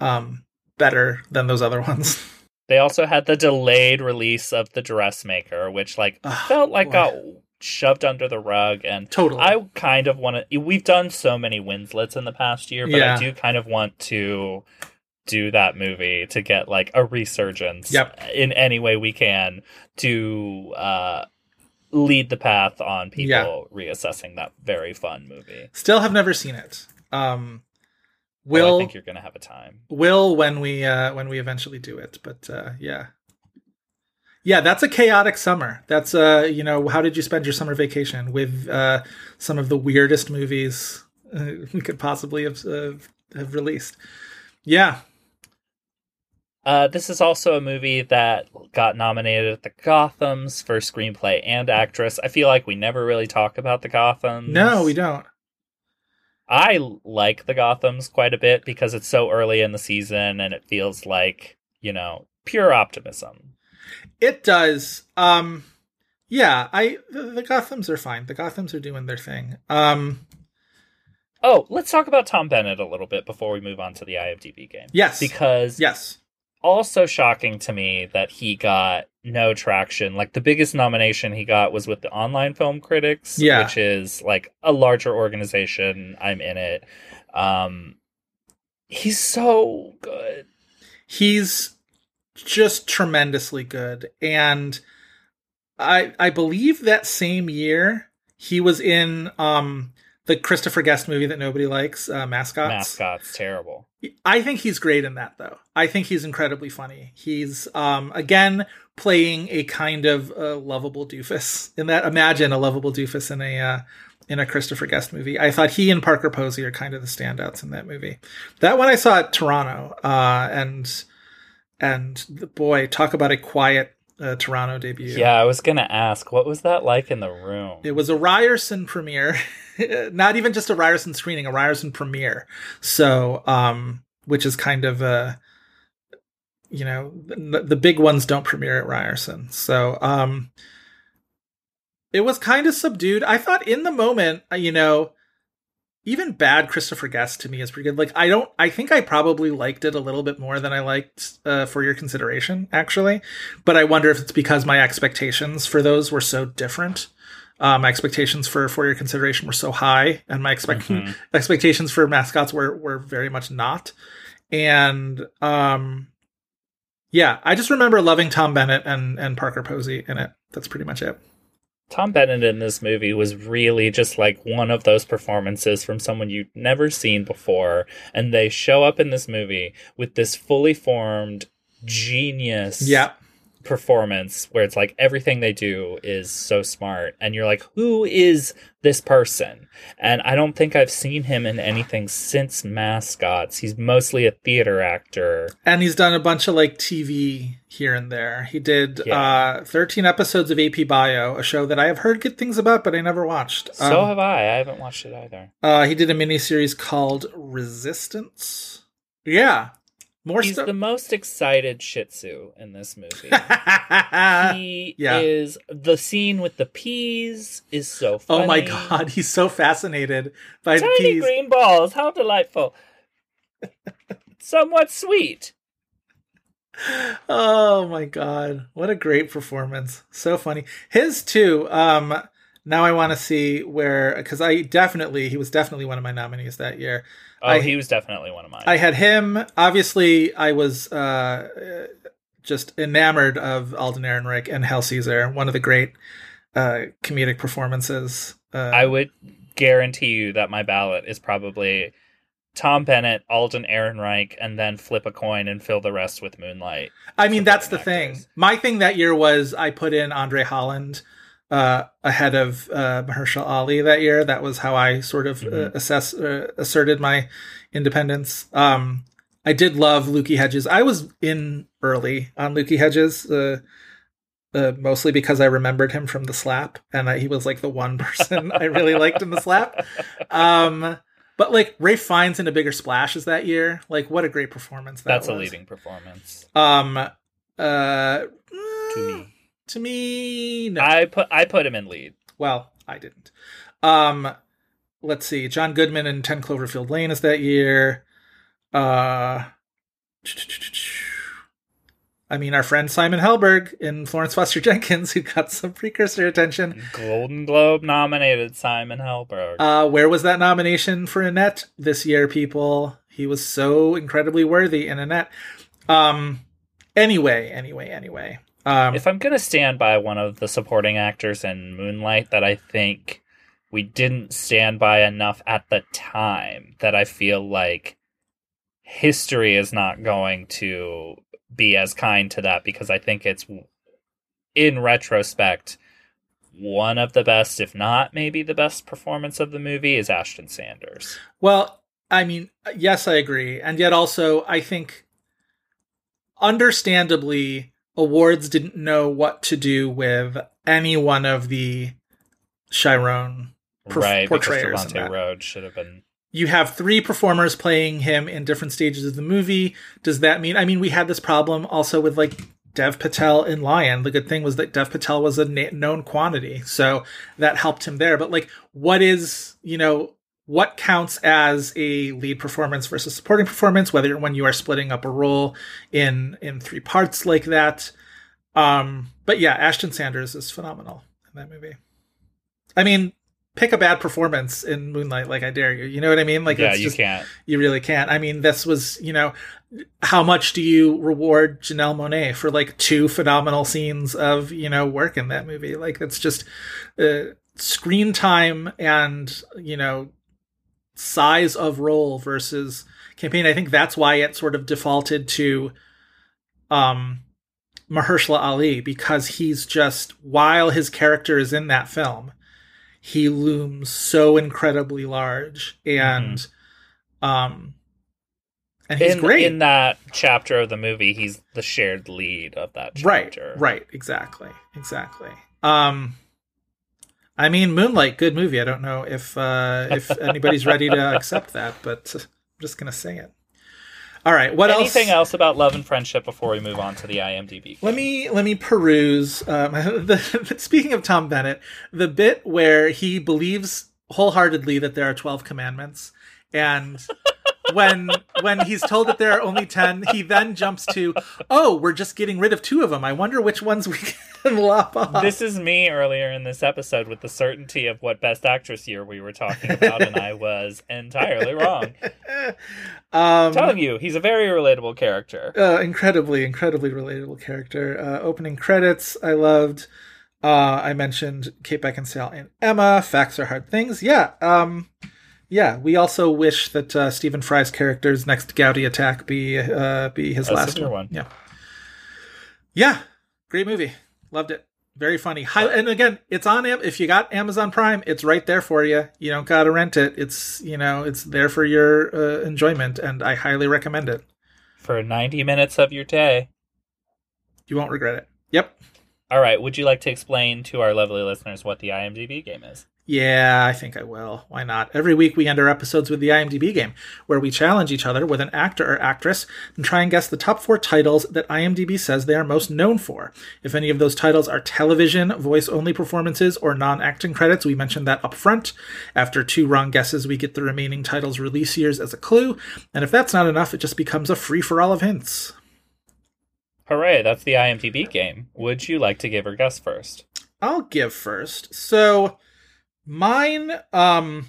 G: um better than those other ones
F: They also had the delayed release of The Dressmaker, which like
G: Ah,
F: felt like
G: boy.
F: got shoved under the rug and
G: Totally.
F: I kind of want to we've done so many Winslets in the past year, but
G: Yeah.
F: I do kind of want to do that movie to get like a resurgence
G: Yep.
F: in any way we can to uh lead the path on people
G: Yeah.
F: reassessing that very fun movie.
G: still have never seen it um Will
F: oh, I think you're gonna have a time.
G: will when we uh when we eventually do it but uh yeah yeah that's a chaotic summer that's uh you know how did you spend your summer vacation with uh some of the weirdest movies uh, we could possibly have uh, have released yeah
F: Uh, this is also a movie that got nominated at the Gothams for screenplay and actress. I feel like we never really talk about the Gothams.
G: no we don't
F: I like the Gothams quite a bit because it's so early in the season and it feels like, you know, pure optimism.
G: it does um yeah i the, the gothams are fine the gothams are doing their thing um
F: Oh, let's talk about Tom Bennett a little bit before we move on to the IMDb game.
G: yes
F: Because
G: yes
F: also shocking to me that he got no traction. Like the biggest nomination he got was with the Online Film Critics,
G: Yeah.
F: which is like a larger organization. I'm in it. Um he's so good.
G: he's just tremendously good and i i believe that same year he was in um the christopher guest movie that nobody likes uh, mascots
F: Mascot's terrible.
G: i think he's great in that though i think he's incredibly funny he's um again playing a kind of uh, lovable doofus in that imagine a lovable doofus in a uh in a Christopher Guest movie. I thought he and Parker Posey are kind of the standouts in that movie. That one I saw at Toronto, uh, and and the, boy, talk about a quiet uh, Toronto debut.
F: Yeah, I was gonna ask, what was that like in the room?
G: It was a Ryerson premiere, not even just a Ryerson screening, a Ryerson premiere. So, um, which is kind of a, you know, the, the big ones don't premiere at Ryerson. So, um, it was kind of subdued. I thought in the moment, uh, you know, even bad Christopher Guest to me is pretty good. Like I don't, I think I probably liked it a little bit more than I liked uh, for your consideration, actually. But I wonder if it's because my expectations for those were so different. Uh, my expectations for for your consideration were so high, and my expect
F: Mhm.
G: expectations for mascots were were very much not. And um, yeah, I just remember loving Tom Bennett and and Parker Posey in it. That's pretty much it.
F: Tom Bennett in this movie was really just like one of those performances from someone you'd never seen before. And they show up in this movie with this fully formed genius
G: Yeah.
F: Performance where it's like everything they do is so smart. And you're like, who is this person? And I don't think I've seen him in anything since Mascots. He's mostly a theater actor.
G: And he's done a bunch of like TV here and there. He did
F: Yeah.
G: uh 13 episodes of AP Bio, a show that I have heard good things about, but I never watched.
F: So
G: Um,
F: have I. I haven't watched it either.
G: uh, he did a miniseries called Resistance. Yeah. More
F: He's the most excited Shih Tzu in this movie. he
G: Yeah.
F: is the scene with the peas is so funny.
G: oh my god, he's so fascinated by the
F: Tiny
G: peas.
F: green balls, how delightful. Somewhat sweet.
G: Oh my god, what a great performance! So funny. His too. Um, now I want to see where because I definitely he was definitely one of my nominees that year.
F: Oh,
G: I-
F: he was definitely one of mine.
G: I had him. Obviously, I was uh, just enamored of Alden Ehrenreich and Hail Caesar. One of the great uh, comedic performances. Uh,
F: I would guarantee you that my ballot is probably Tom Bennett, Alden Ehrenreich, and then flip a coin and fill the rest with Moonlight.
G: I mean, that's the
F: supporting
G: thing. My thing that year was I put in Andre Holland uh, ahead of uh, Mahershala Ali that year. That was how I sort of uh, assess uh, asserted my independence. Um, I did love Lucas Hedges. I was in early on Lucas Hedges. Uh, uh, mostly because I remembered him from the slap, and I, he was like the one person I really liked in the slap. Um, but like Ralph Fiennes in a bigger splash is that year. Like, what a great performance that
F: That's a leading performance
G: Um, uh,
F: to me.
G: To me, no.
F: I put I put him in lead.
G: well, I didn't. Um, let's see. John Goodman in Ten Cloverfield Lane is that year. Uh, I mean, our friend Simon Helberg in Florence Foster Jenkins, who got some precursor attention.
F: Golden Globe nominated Simon Helberg.
G: Uh, where was that nomination for Annette this year, people? He was so incredibly worthy in Annette. Um, anyway, anyway, anyway. Um,
F: if I'm gonna stand by one of the supporting actors in Moonlight that I think we didn't stand by enough at the time, that I feel like history is not going to be as kind to that because I think it's in retrospect one of the best, if not maybe the best performance of the movie is Ashton Sanders.
G: Well, I mean, yes, I agree. And yet also, I think understandably, awards didn't know what to do with any one of the Chiron per-
F: right,
G: portrayers.
F: because. Trevante Rhodes should have been
G: You have three performers playing him in different stages of the movie. Does that mean? I mean, we had this problem also with like Dev Patel in Lion. The good thing was that Dev Patel was a na- known quantity, so that helped him there. But like, what is you know what counts as a lead performance versus supporting performance? Whether when you are splitting up a role in in three parts like that. Um, but yeah, Ashton Sanders is phenomenal in that movie. I mean, pick a bad performance in Moonlight, like I dare you. You know what I mean? Like,
F: yeah,
G: it's
F: you
G: just,
F: can't.
G: you really can't. I mean, this was, you know, how much do you reward Janelle Monáe for like two phenomenal scenes of, you know, work in that movie? Like, it's just uh, screen time and, you know, size of role versus campaign. I think that's why it sort of defaulted to um Mahershala Ali because he's just while his character is in that film, he looms so incredibly large and um and he's
F: in,
G: great.
F: in that chapter of the movie. He's the shared lead of that
G: right, right, exactly. Exactly. Um I mean Moonlight, good movie. I don't know if uh if anybody's ready to accept that, but I'm just gonna say it. All right, what
F: Anything
G: else?
F: Anything else about love and friendship before we move on to the IMDb?
G: Let me let me peruse. Um, the, speaking of Tom Bennett, the bit where he believes wholeheartedly that there are twelve commandments, and when when he's told that there are only ten, he then jumps to, "Oh, we're just getting rid of two of them. I wonder which ones we can lop off."
F: This is me earlier in this episode with the certainty of what Best Actress year we were talking about, and I was entirely wrong.
G: um,
F: telling you, he's a very relatable character.
G: uh, incredibly, incredibly relatable character. Uh, opening credits, I loved. Uh, I mentioned Kate Beckinsale and Emma. Facts are hard things. Yeah. Um, yeah. We also wish that uh, Stephen Fry's character's next gouty attack be uh, be his
F: A
G: last one.
F: one.
G: Yeah. Yeah. Great movie. Loved it. Very funny. High, and again, it's on. If you got Amazon Prime, it's right there for you. You don't gotta rent it. It's you know it's there for your uh, enjoyment, and I highly recommend it.
F: For 90 minutes of your day.
G: You won't regret it. Yep.
F: All right, would you like to explain to our lovely listeners what the IMDb game is?
G: Yeah, I think I will. Why not? Every week we end our episodes with the IMDb game, where we challenge each other with an actor or actress and try and guess the top four titles that IMDb says they are most known for. If any of those titles are television, voice only performances, or non acting credits, we mention that up front. After two wrong guesses, we get the remaining titles' release years as a clue, and if that's not enough, it just becomes a free for all of hints.
F: Hooray, that's the IMDb game. Would you like to give or guess first?
G: I'll give first. So mine um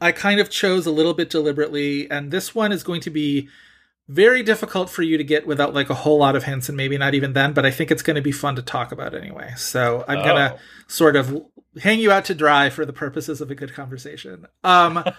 G: I kind of chose a little bit deliberately and this one is going to be very difficult for you to get without like a whole lot of hints and maybe not even then, but I think it's going to be fun to talk about anyway. So I'm going to
F: Oh.
G: sort of hang you out to dry for the purposes of a good conversation. Um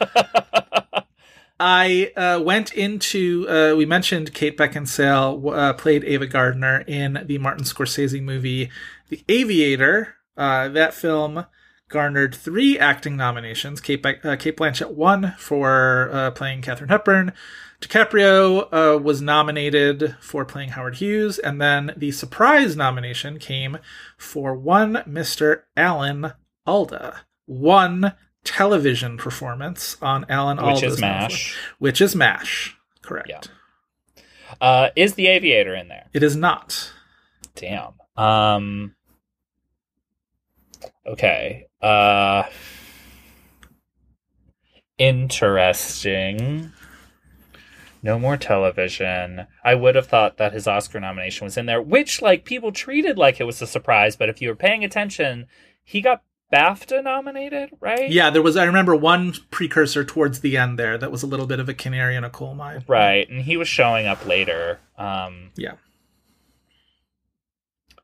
G: I uh, went into. Uh, we mentioned Kate Beckinsale uh, played Ava Gardner in the Martin Scorsese movie The Aviator. Uh, that film garnered three acting nominations. Cate, uh, Cate Blanchett won for uh, playing Katharine Hepburn. DiCaprio uh, was nominated for playing Howard Hughes, and then the surprise nomination came for one Mr. Alan Alda. One television performance on Alan Alda.
F: Which
G: Alda's
F: is MASH.
G: which is MASH. Correct.
F: Yeah. Uh, is the Aviator in there?
G: It is not.
F: Damn. Um. Okay. Uh. Interesting. No more television. I would have thought that his Oscar nomination was in there, which like people treated like it was a surprise. But if you were paying attention, he got BAFTA nominated, right?
G: Yeah, there was. I remember one precursor towards the end there that was a little bit of a canary in a coal mine.
F: Right, and he was showing up later. Um,
G: Yeah.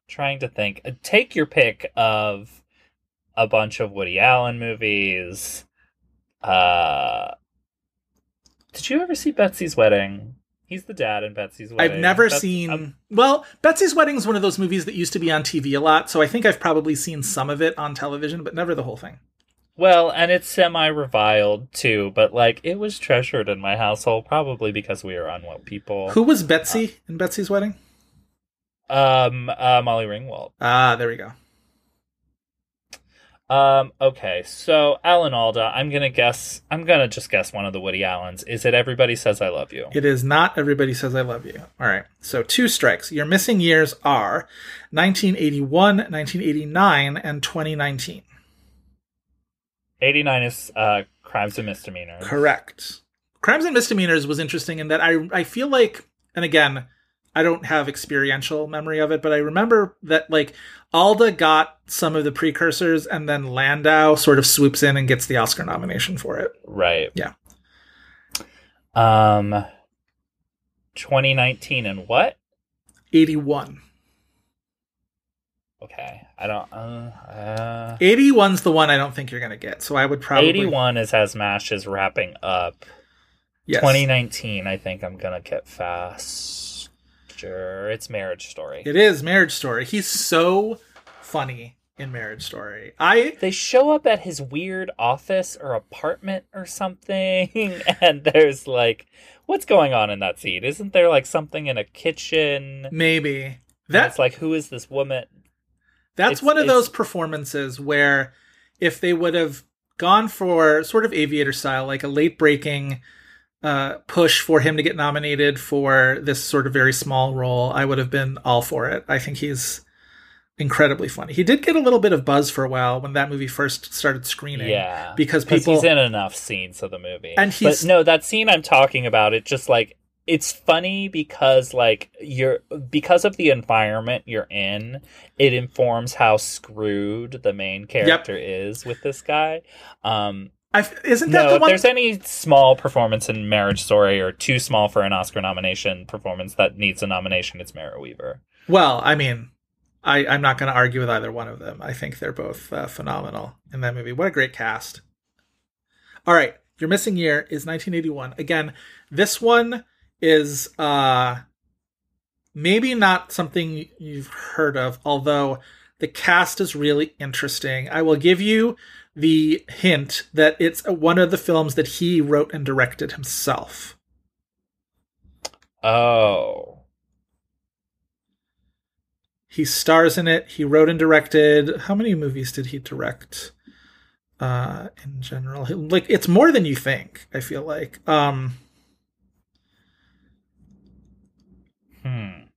F: trying to think. Uh, Take your pick of a bunch of Woody Allen movies. Uh, Did you ever see Betsy's Wedding? He's the dad in Betsy's Wedding.
G: I've never seen.
F: um,
G: well, Betsy's Wedding is one of those movies that used to be on TV a lot, so I think I've probably seen some of it on television, but never the whole thing.
F: well, and it's semi reviled too, but like it was treasured in my household, probably because we were unwell people.
G: Who was Betsy in Betsy's Wedding?
F: Um, uh, Molly Ringwald.
G: Ah, there we go.
F: Um, okay, so Alan Alda, I'm gonna guess. I'm gonna just guess one of the Woody Allens. Is it Everybody Says I Love You?
G: It is not Everybody Says I Love You. All right. So two strikes. Your missing years are 1981, 1989, and 2019.
F: 89 is uh, Crimes and Misdemeanors.
G: Correct. Crimes and Misdemeanors was interesting in that I I feel like, and again, I don't have experiential memory of it, but I remember that like Alda got some of the precursors, and then Landau sort of swoops in and gets the Oscar nomination for it.
F: Right.
G: Yeah.
F: Um, 2019 and what?
G: 81.
F: Okay, I don't. Uh, uh,
G: 81's the one I don't think you're gonna get, so I would probably
F: 81 is as Mash is wrapping up.
G: Yes.
F: 2019, I think I'm gonna get faster. It's Marriage Story.
G: It is Marriage Story. He's so funny in Marriage Story. I
F: they show up at his weird office or apartment or something, and there's like, what's going on in that scene? Isn't there like something in a kitchen?
G: maybe that's
F: like, who is this woman?
G: that's
F: it's-
G: one of those performances where if they would have gone for sort of aviator style, like a late breaking uh, push for him to get nominated for this sort of very small role, I would have been all for it. I think he's incredibly funny. He did get a little bit of buzz for a while when that movie first started screening.
F: Yeah,
G: because people
F: he's in enough scenes of the movie,
G: And he's-
F: but no, that scene I'm talking about, it just like it's funny because like you're because of the environment you're in, it informs how screwed the main character is with this guy. Um,
G: I, isn't that
F: no,
G: the
F: if
G: one?
F: there's any small performance in Marriage Story or too small for an Oscar nomination performance that needs a nomination, it's Merritt Wever.
G: Well, I mean, I, I'm not going to argue with either one of them. I think they're both uh, phenomenal in that movie. What a great cast. All right, your missing year is 1981. Again, this one is uh maybe not something you've heard of, although the cast is really interesting. I will give you the hint that it's one of the films that he wrote and directed himself.
F: Oh.
G: He stars in it. He wrote and directed. How many movies did he direct? Uh, in general, like it's more than you think. I feel like. Um,
F: Hmm.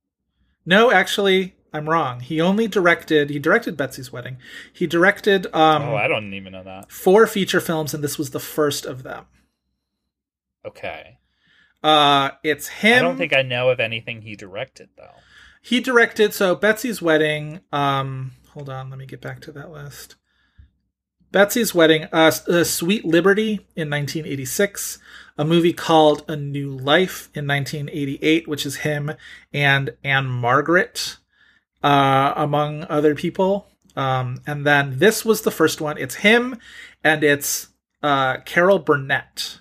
G: no, actually, I'm wrong. He only directed. He directed Betsy's Wedding. He directed um,
F: oh, I don't even know that.
G: four feature films, and this was the first of them.
F: Okay.
G: Uh, it's him.
F: I don't think I know of anything he directed though.
G: he directed so Betsy's Wedding. Um, hold on, let me get back to that list. Betsy's Wedding, uh, uh, Sweet Liberty in 1986, a movie called A New Life in 1988, which is him and Ann-Margret, uh, among other people. Um, and then this was the first one. It's him and it's uh, Carol Burnett.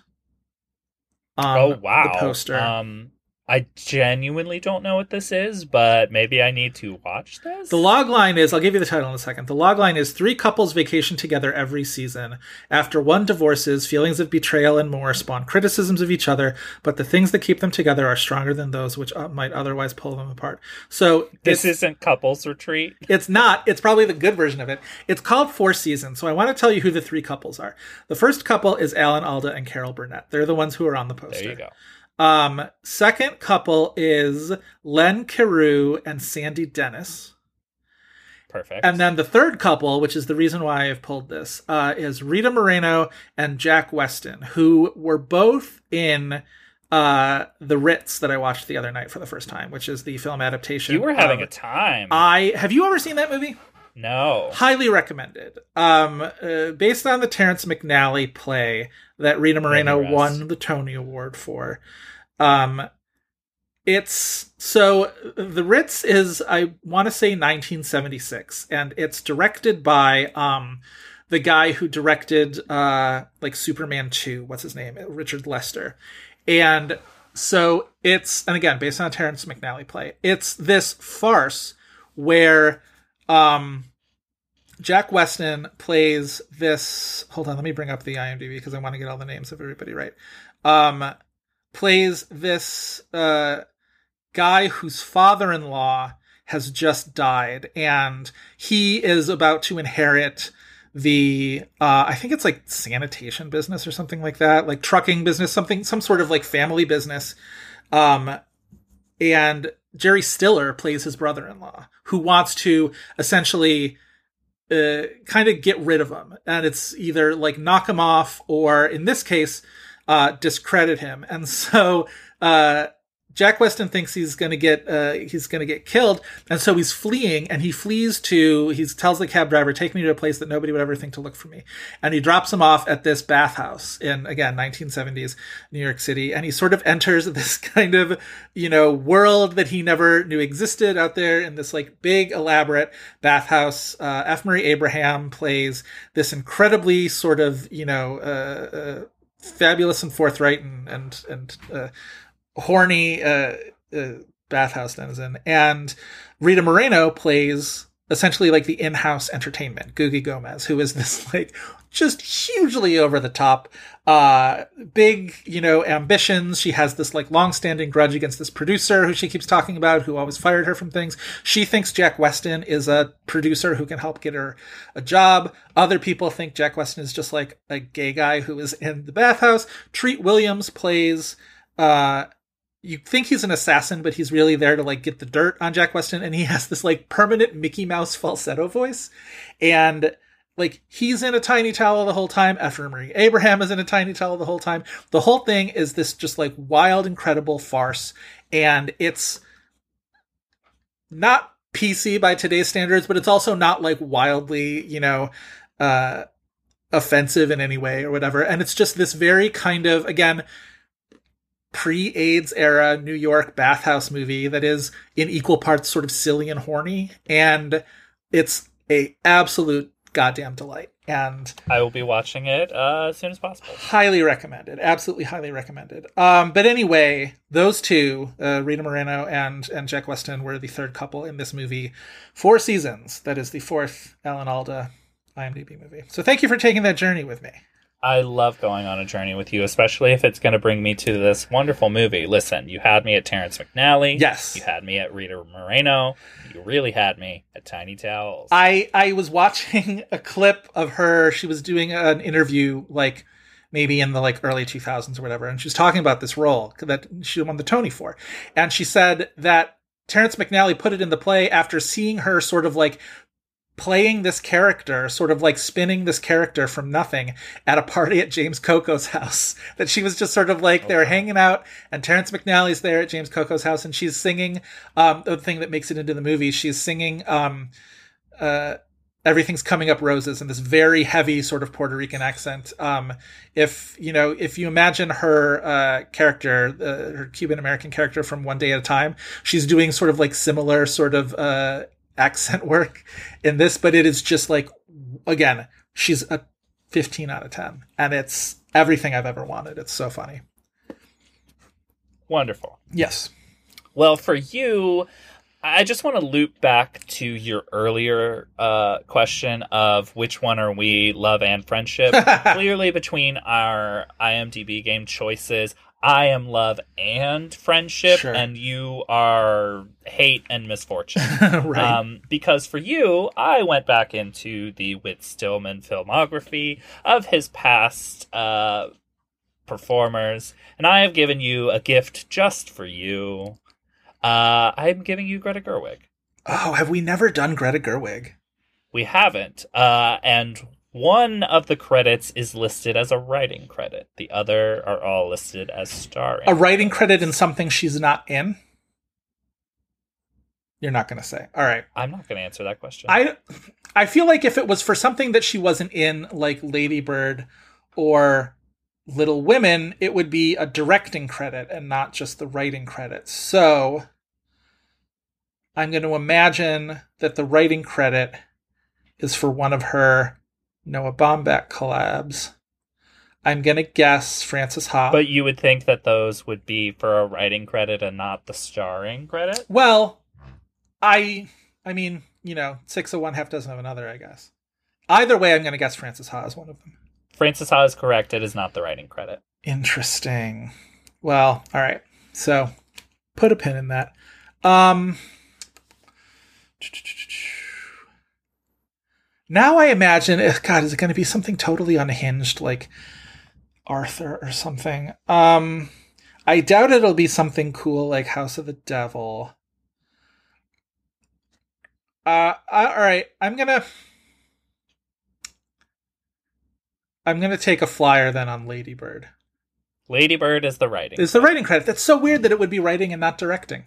G: on
F: oh wow.
G: The poster.
F: Um I genuinely don't know what this is, but maybe I need to watch this.
G: The log line is I'll give you the title in a second. The log line is three couples vacation together every season. After one divorces, feelings of betrayal and more spawn criticisms of each other, but the things that keep them together are stronger than those which uh, might otherwise pull them apart. So
F: this isn't couples retreat.
G: it's not. It's probably the good version of it. It's called Four Seasons. So I want to tell you who the three couples are. The first couple is Alan Alda and Carol Burnett. They're the ones who are on the poster.
F: There you go.
G: Um, second couple is Len Cariou and Sandy Dennis.
F: Perfect.
G: And then the third couple, which is the reason why I've pulled this, uh, is Rita Moreno and Jack Weston, who were both in uh, The Ritz that I watched the other night for the first time, which is the film adaptation.
F: you were having
G: of-
F: a time.
G: I have you ever seen that movie?
F: No.
G: Highly recommended. Um, uh, based on the Terrence McNally play that Rita Moreno won the Tony Award for. Um, it's so the Ritz is I want to say 1976, and it's directed by um the guy who directed uh like Superman 2. What's his name? Richard Lester. And so it's, and again, based on a Terrence McNally play, it's this farce where um, Jack Weston plays this. Hold on, let me bring up the IMDb because I want to get all the names of everybody right. Um, plays this uh, guy whose father in law has just died, and he is about to inherit the uh, I think it's like sanitation business or something like that, like trucking business, something some sort of like family business. Um, and Jerry Stiller plays his brother-in-law who wants to essentially uh, kind of get rid of him, and it's either like knock him off or in this case, uh, discredit him. And so uh, Jack Weston thinks he's going to get uh, he's to get killed, and so he's fleeing. And he flees to he tells the cab driver, "Take me to a place that nobody would ever think to look for me." And he drops him off at this bathhouse in again 1970s New York City. And he sort of enters this kind of you know world that he never knew existed out there in this like big elaborate bathhouse. Uh, F. Murray Abraham plays this incredibly sort of you know. Uh, uh fabulous and forthright and and and uh, horny uh, uh, bathhouse denizen, and Rita Moreno plays essentially like the in-house entertainment, Googie Gomez, who is this like just hugely over the top, uh, big, you know, ambitions. She has this like long-standing grudge against this producer who she keeps talking about, who always fired her from things. She thinks Jack Weston is a producer who can help get her a job. Other people think Jack Weston is just like a gay guy who is in the bathhouse. Treat Williams plays, uh, you think he's an assassin, but he's really there to like get the dirt on Jack Weston, and he has this like permanent Mickey Mouse falsetto voice, and like he's in a tiny towel the whole time. Murray Abraham is in a tiny towel the whole time. The whole thing is this just like wild, incredible farce, and it's not PC by today's standards, but it's also not like wildly, you know, uh, offensive in any way or whatever. And it's just this very kind of again pre-AIDS era New York bathhouse movie that is in equal parts sort of silly and horny, and it's a absolute goddamn delight. And
F: I will be watching it uh, as soon as possible.
G: Highly recommended. Absolutely highly recommended. Um, but anyway, those two, uh, Rita Moreno and and Jack Weston, were the third couple in this movie. Four seasons. That is the fourth Alan Alda IMDb movie. So thank you for taking that journey with me.
F: I love going on a journey with you, especially if it's going to bring me to this wonderful movie. Listen, you had me at Terrence McNally.
G: Yes.
F: You had me at Rita Moreno. You really had me at Tiny Towels.
G: I I was watching a clip of her. She was doing an interview like maybe in the like early 2000s or whatever, and she was talking about this role that she won the Tony for, and she said that Terrence McNally put it in the play after seeing her sort of like playing this character, sort of like spinning this character from nothing at a party at James Coco's house. That she was just sort of like they're hanging out, and Terrence McNally's there at James Coco's house, and she's singing um, the thing that makes it into the movie. She's singing um, uh, "Everything's Coming Up Roses" in this very heavy sort of Puerto Rican accent. Um, if you know, if you imagine her uh, character, uh, her Cuban American character from One Day at a Time, she's doing sort of like similar sort of uh, accent work in this, but it is just like, again, she's a 15 out of 10. And it's everything I've ever wanted. It's so funny.
F: Wonderful.
G: Yes.
F: Well, for you, I just want to loop back to your earlier uh, question of which one are we, love and friendship. Clearly, between our IMDb game choices, I am love and friendship,
G: Sure.
F: and you are hate and misfortune.
G: right.
F: Um, because for you, I went back into the Whit Stillman filmography of his past uh, performers, and I have given you a gift just for you. Uh, I'm giving you Greta Gerwig.
G: oh, have we never done Greta Gerwig?
F: We haven't, uh, and one of the credits is listed as a writing credit. The other are all listed as starring.
G: A writing credit in something she's not in? You're not going to say. All right.
F: I'm not going to answer that question.
G: I I feel like if it was for something that she wasn't in, like Lady Bird or Little Women, it would be a directing credit and not just the writing credit. So I'm going to imagine that the writing credit is for one of her Noah Baumbach collabs. I'm gonna guess Frances Ha.
F: But you would think that those would be for a writing credit and not the starring credit?
G: well, I I mean, you know, six of one, half dozen of another, I guess. Either way, I'm gonna guess Frances Ha is one of them.
F: Frances Ha is correct. It is not the writing credit.
G: Interesting. Well, all right. So put a pin in that. Um Now I imagine eh, God, is it gonna be something totally unhinged like Arthur or something? Um I doubt it'll be something cool like House of the Devil. Uh, all right. I'm gonna. I'm gonna take a flyer then on Ladybird.
F: Ladybird is the writing.
G: Is the writing credit? That's so weird that it would be writing and not directing.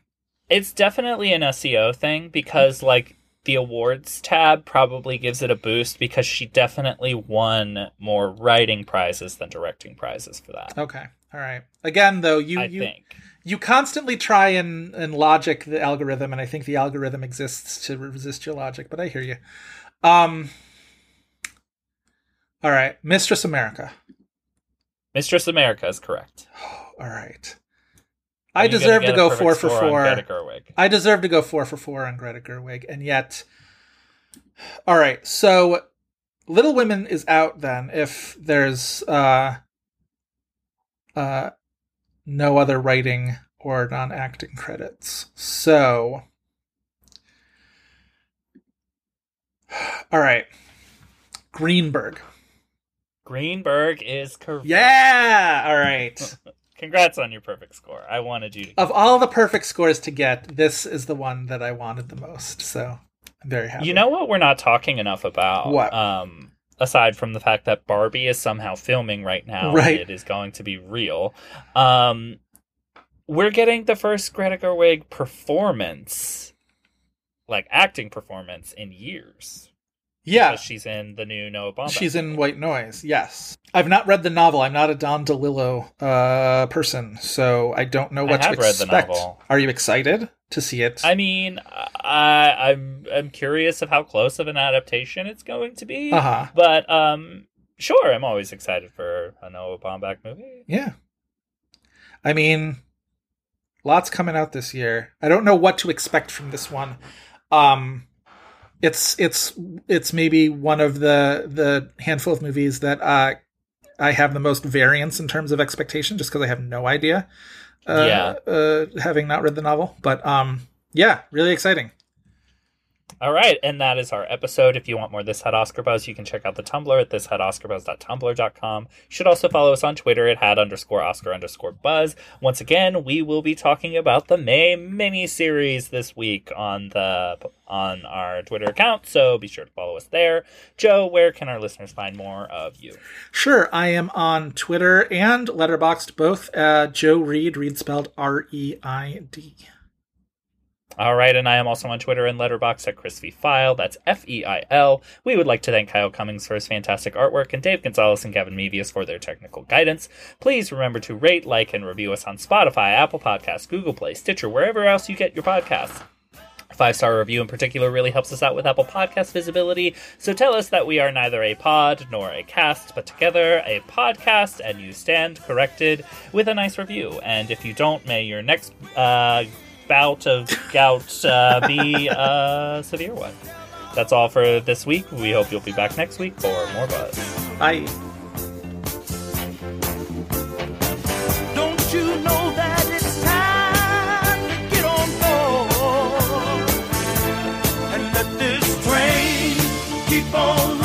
F: It's definitely an SEO thing because, like, the awards tab probably gives it a boost because she definitely won more writing prizes than directing prizes for that.
G: Okay. All right. Again, though, you
F: I
G: you
F: think.
G: you constantly try and and logic the algorithm, and I think the algorithm exists to resist your logic. But I hear you. Um. All right, Mistress America.
F: Mistress America is correct.
G: All right. I deserve to go four for four.
F: Greta Gerwig?
G: I deserve to go four for four on Greta Gerwig, and yet, all right. So, Little Women is out then. If there's uh, uh, no other writing or non-acting credits, so, all right, Greenberg.
F: Greenberg is correct.
G: Yeah. All right.
F: Congrats on your perfect score. I wanted you to.
G: of all the perfect scores to get, this is the one that I wanted the most. So I'm very happy.
F: You know what we're not talking enough about?
G: What?
F: Um, aside from the fact that Barbie is somehow filming right now,
G: Right.
F: and it is going to be real. Um, we're getting the first Greta Gerwig performance, like acting performance, in years.
G: Yeah.
F: she's in the new Noah Baumbach.
G: She's in White Noise. Yes, I've not read the novel. I'm not a Don DeLillo uh, person, so I don't know
F: I
G: what to
F: have read the novel.
G: Are you excited to see it?
F: I mean, I, I'm I'm curious of how close of an adaptation it's going to be.
G: Uh-huh.
F: But um, sure, I'm always excited for a Noah Baumbach movie.
G: yeah. I mean, lots coming out this year. I don't know what to expect from this one. Um, it's it's it's maybe one of the the handful of movies that uh, I have the most variance in terms of expectation, just because I have no idea. Uh,
F: Yeah.
G: Uh, having not read the novel, but um, yeah, really exciting.
F: All right, and that is our episode. If you want more This Had Oscar Buzz, you can check out the Tumblr at thishadoscarbuzz.tumblr.com. You should also follow us on Twitter at had underscore Oscar underscore Buzz. Once again, we will be talking about the May mini series this week on the on our Twitter account, so be sure to follow us there. Joe, where can our listeners find more of you?
G: Sure, I am on Twitter and Letterboxd, both uh, Joe Reed, Reed spelled R E I D.
F: All right, and I am also on Twitter and Letterboxd at Chris V. Feil. That's F E I L. We would like to thank Kyle Cummings for his fantastic artwork and Dave Gonzalez and Kevin Mevius for their technical guidance. Please remember to rate, like, and review us on Spotify, Apple Podcasts, Google Play, Stitcher, wherever else you get your podcasts. Five star review in particular really helps us out with Apple Podcast visibility, so tell us that we are neither a pod nor a cast, but together a podcast, and you stand corrected with a nice review. And if you don't, may your next uh, bout of gout uh, be a severe one. That's all for this week. We hope you'll be back next week for more buzz.
G: Bye.
H: Don't you know that it's time to get on board and let this train keep on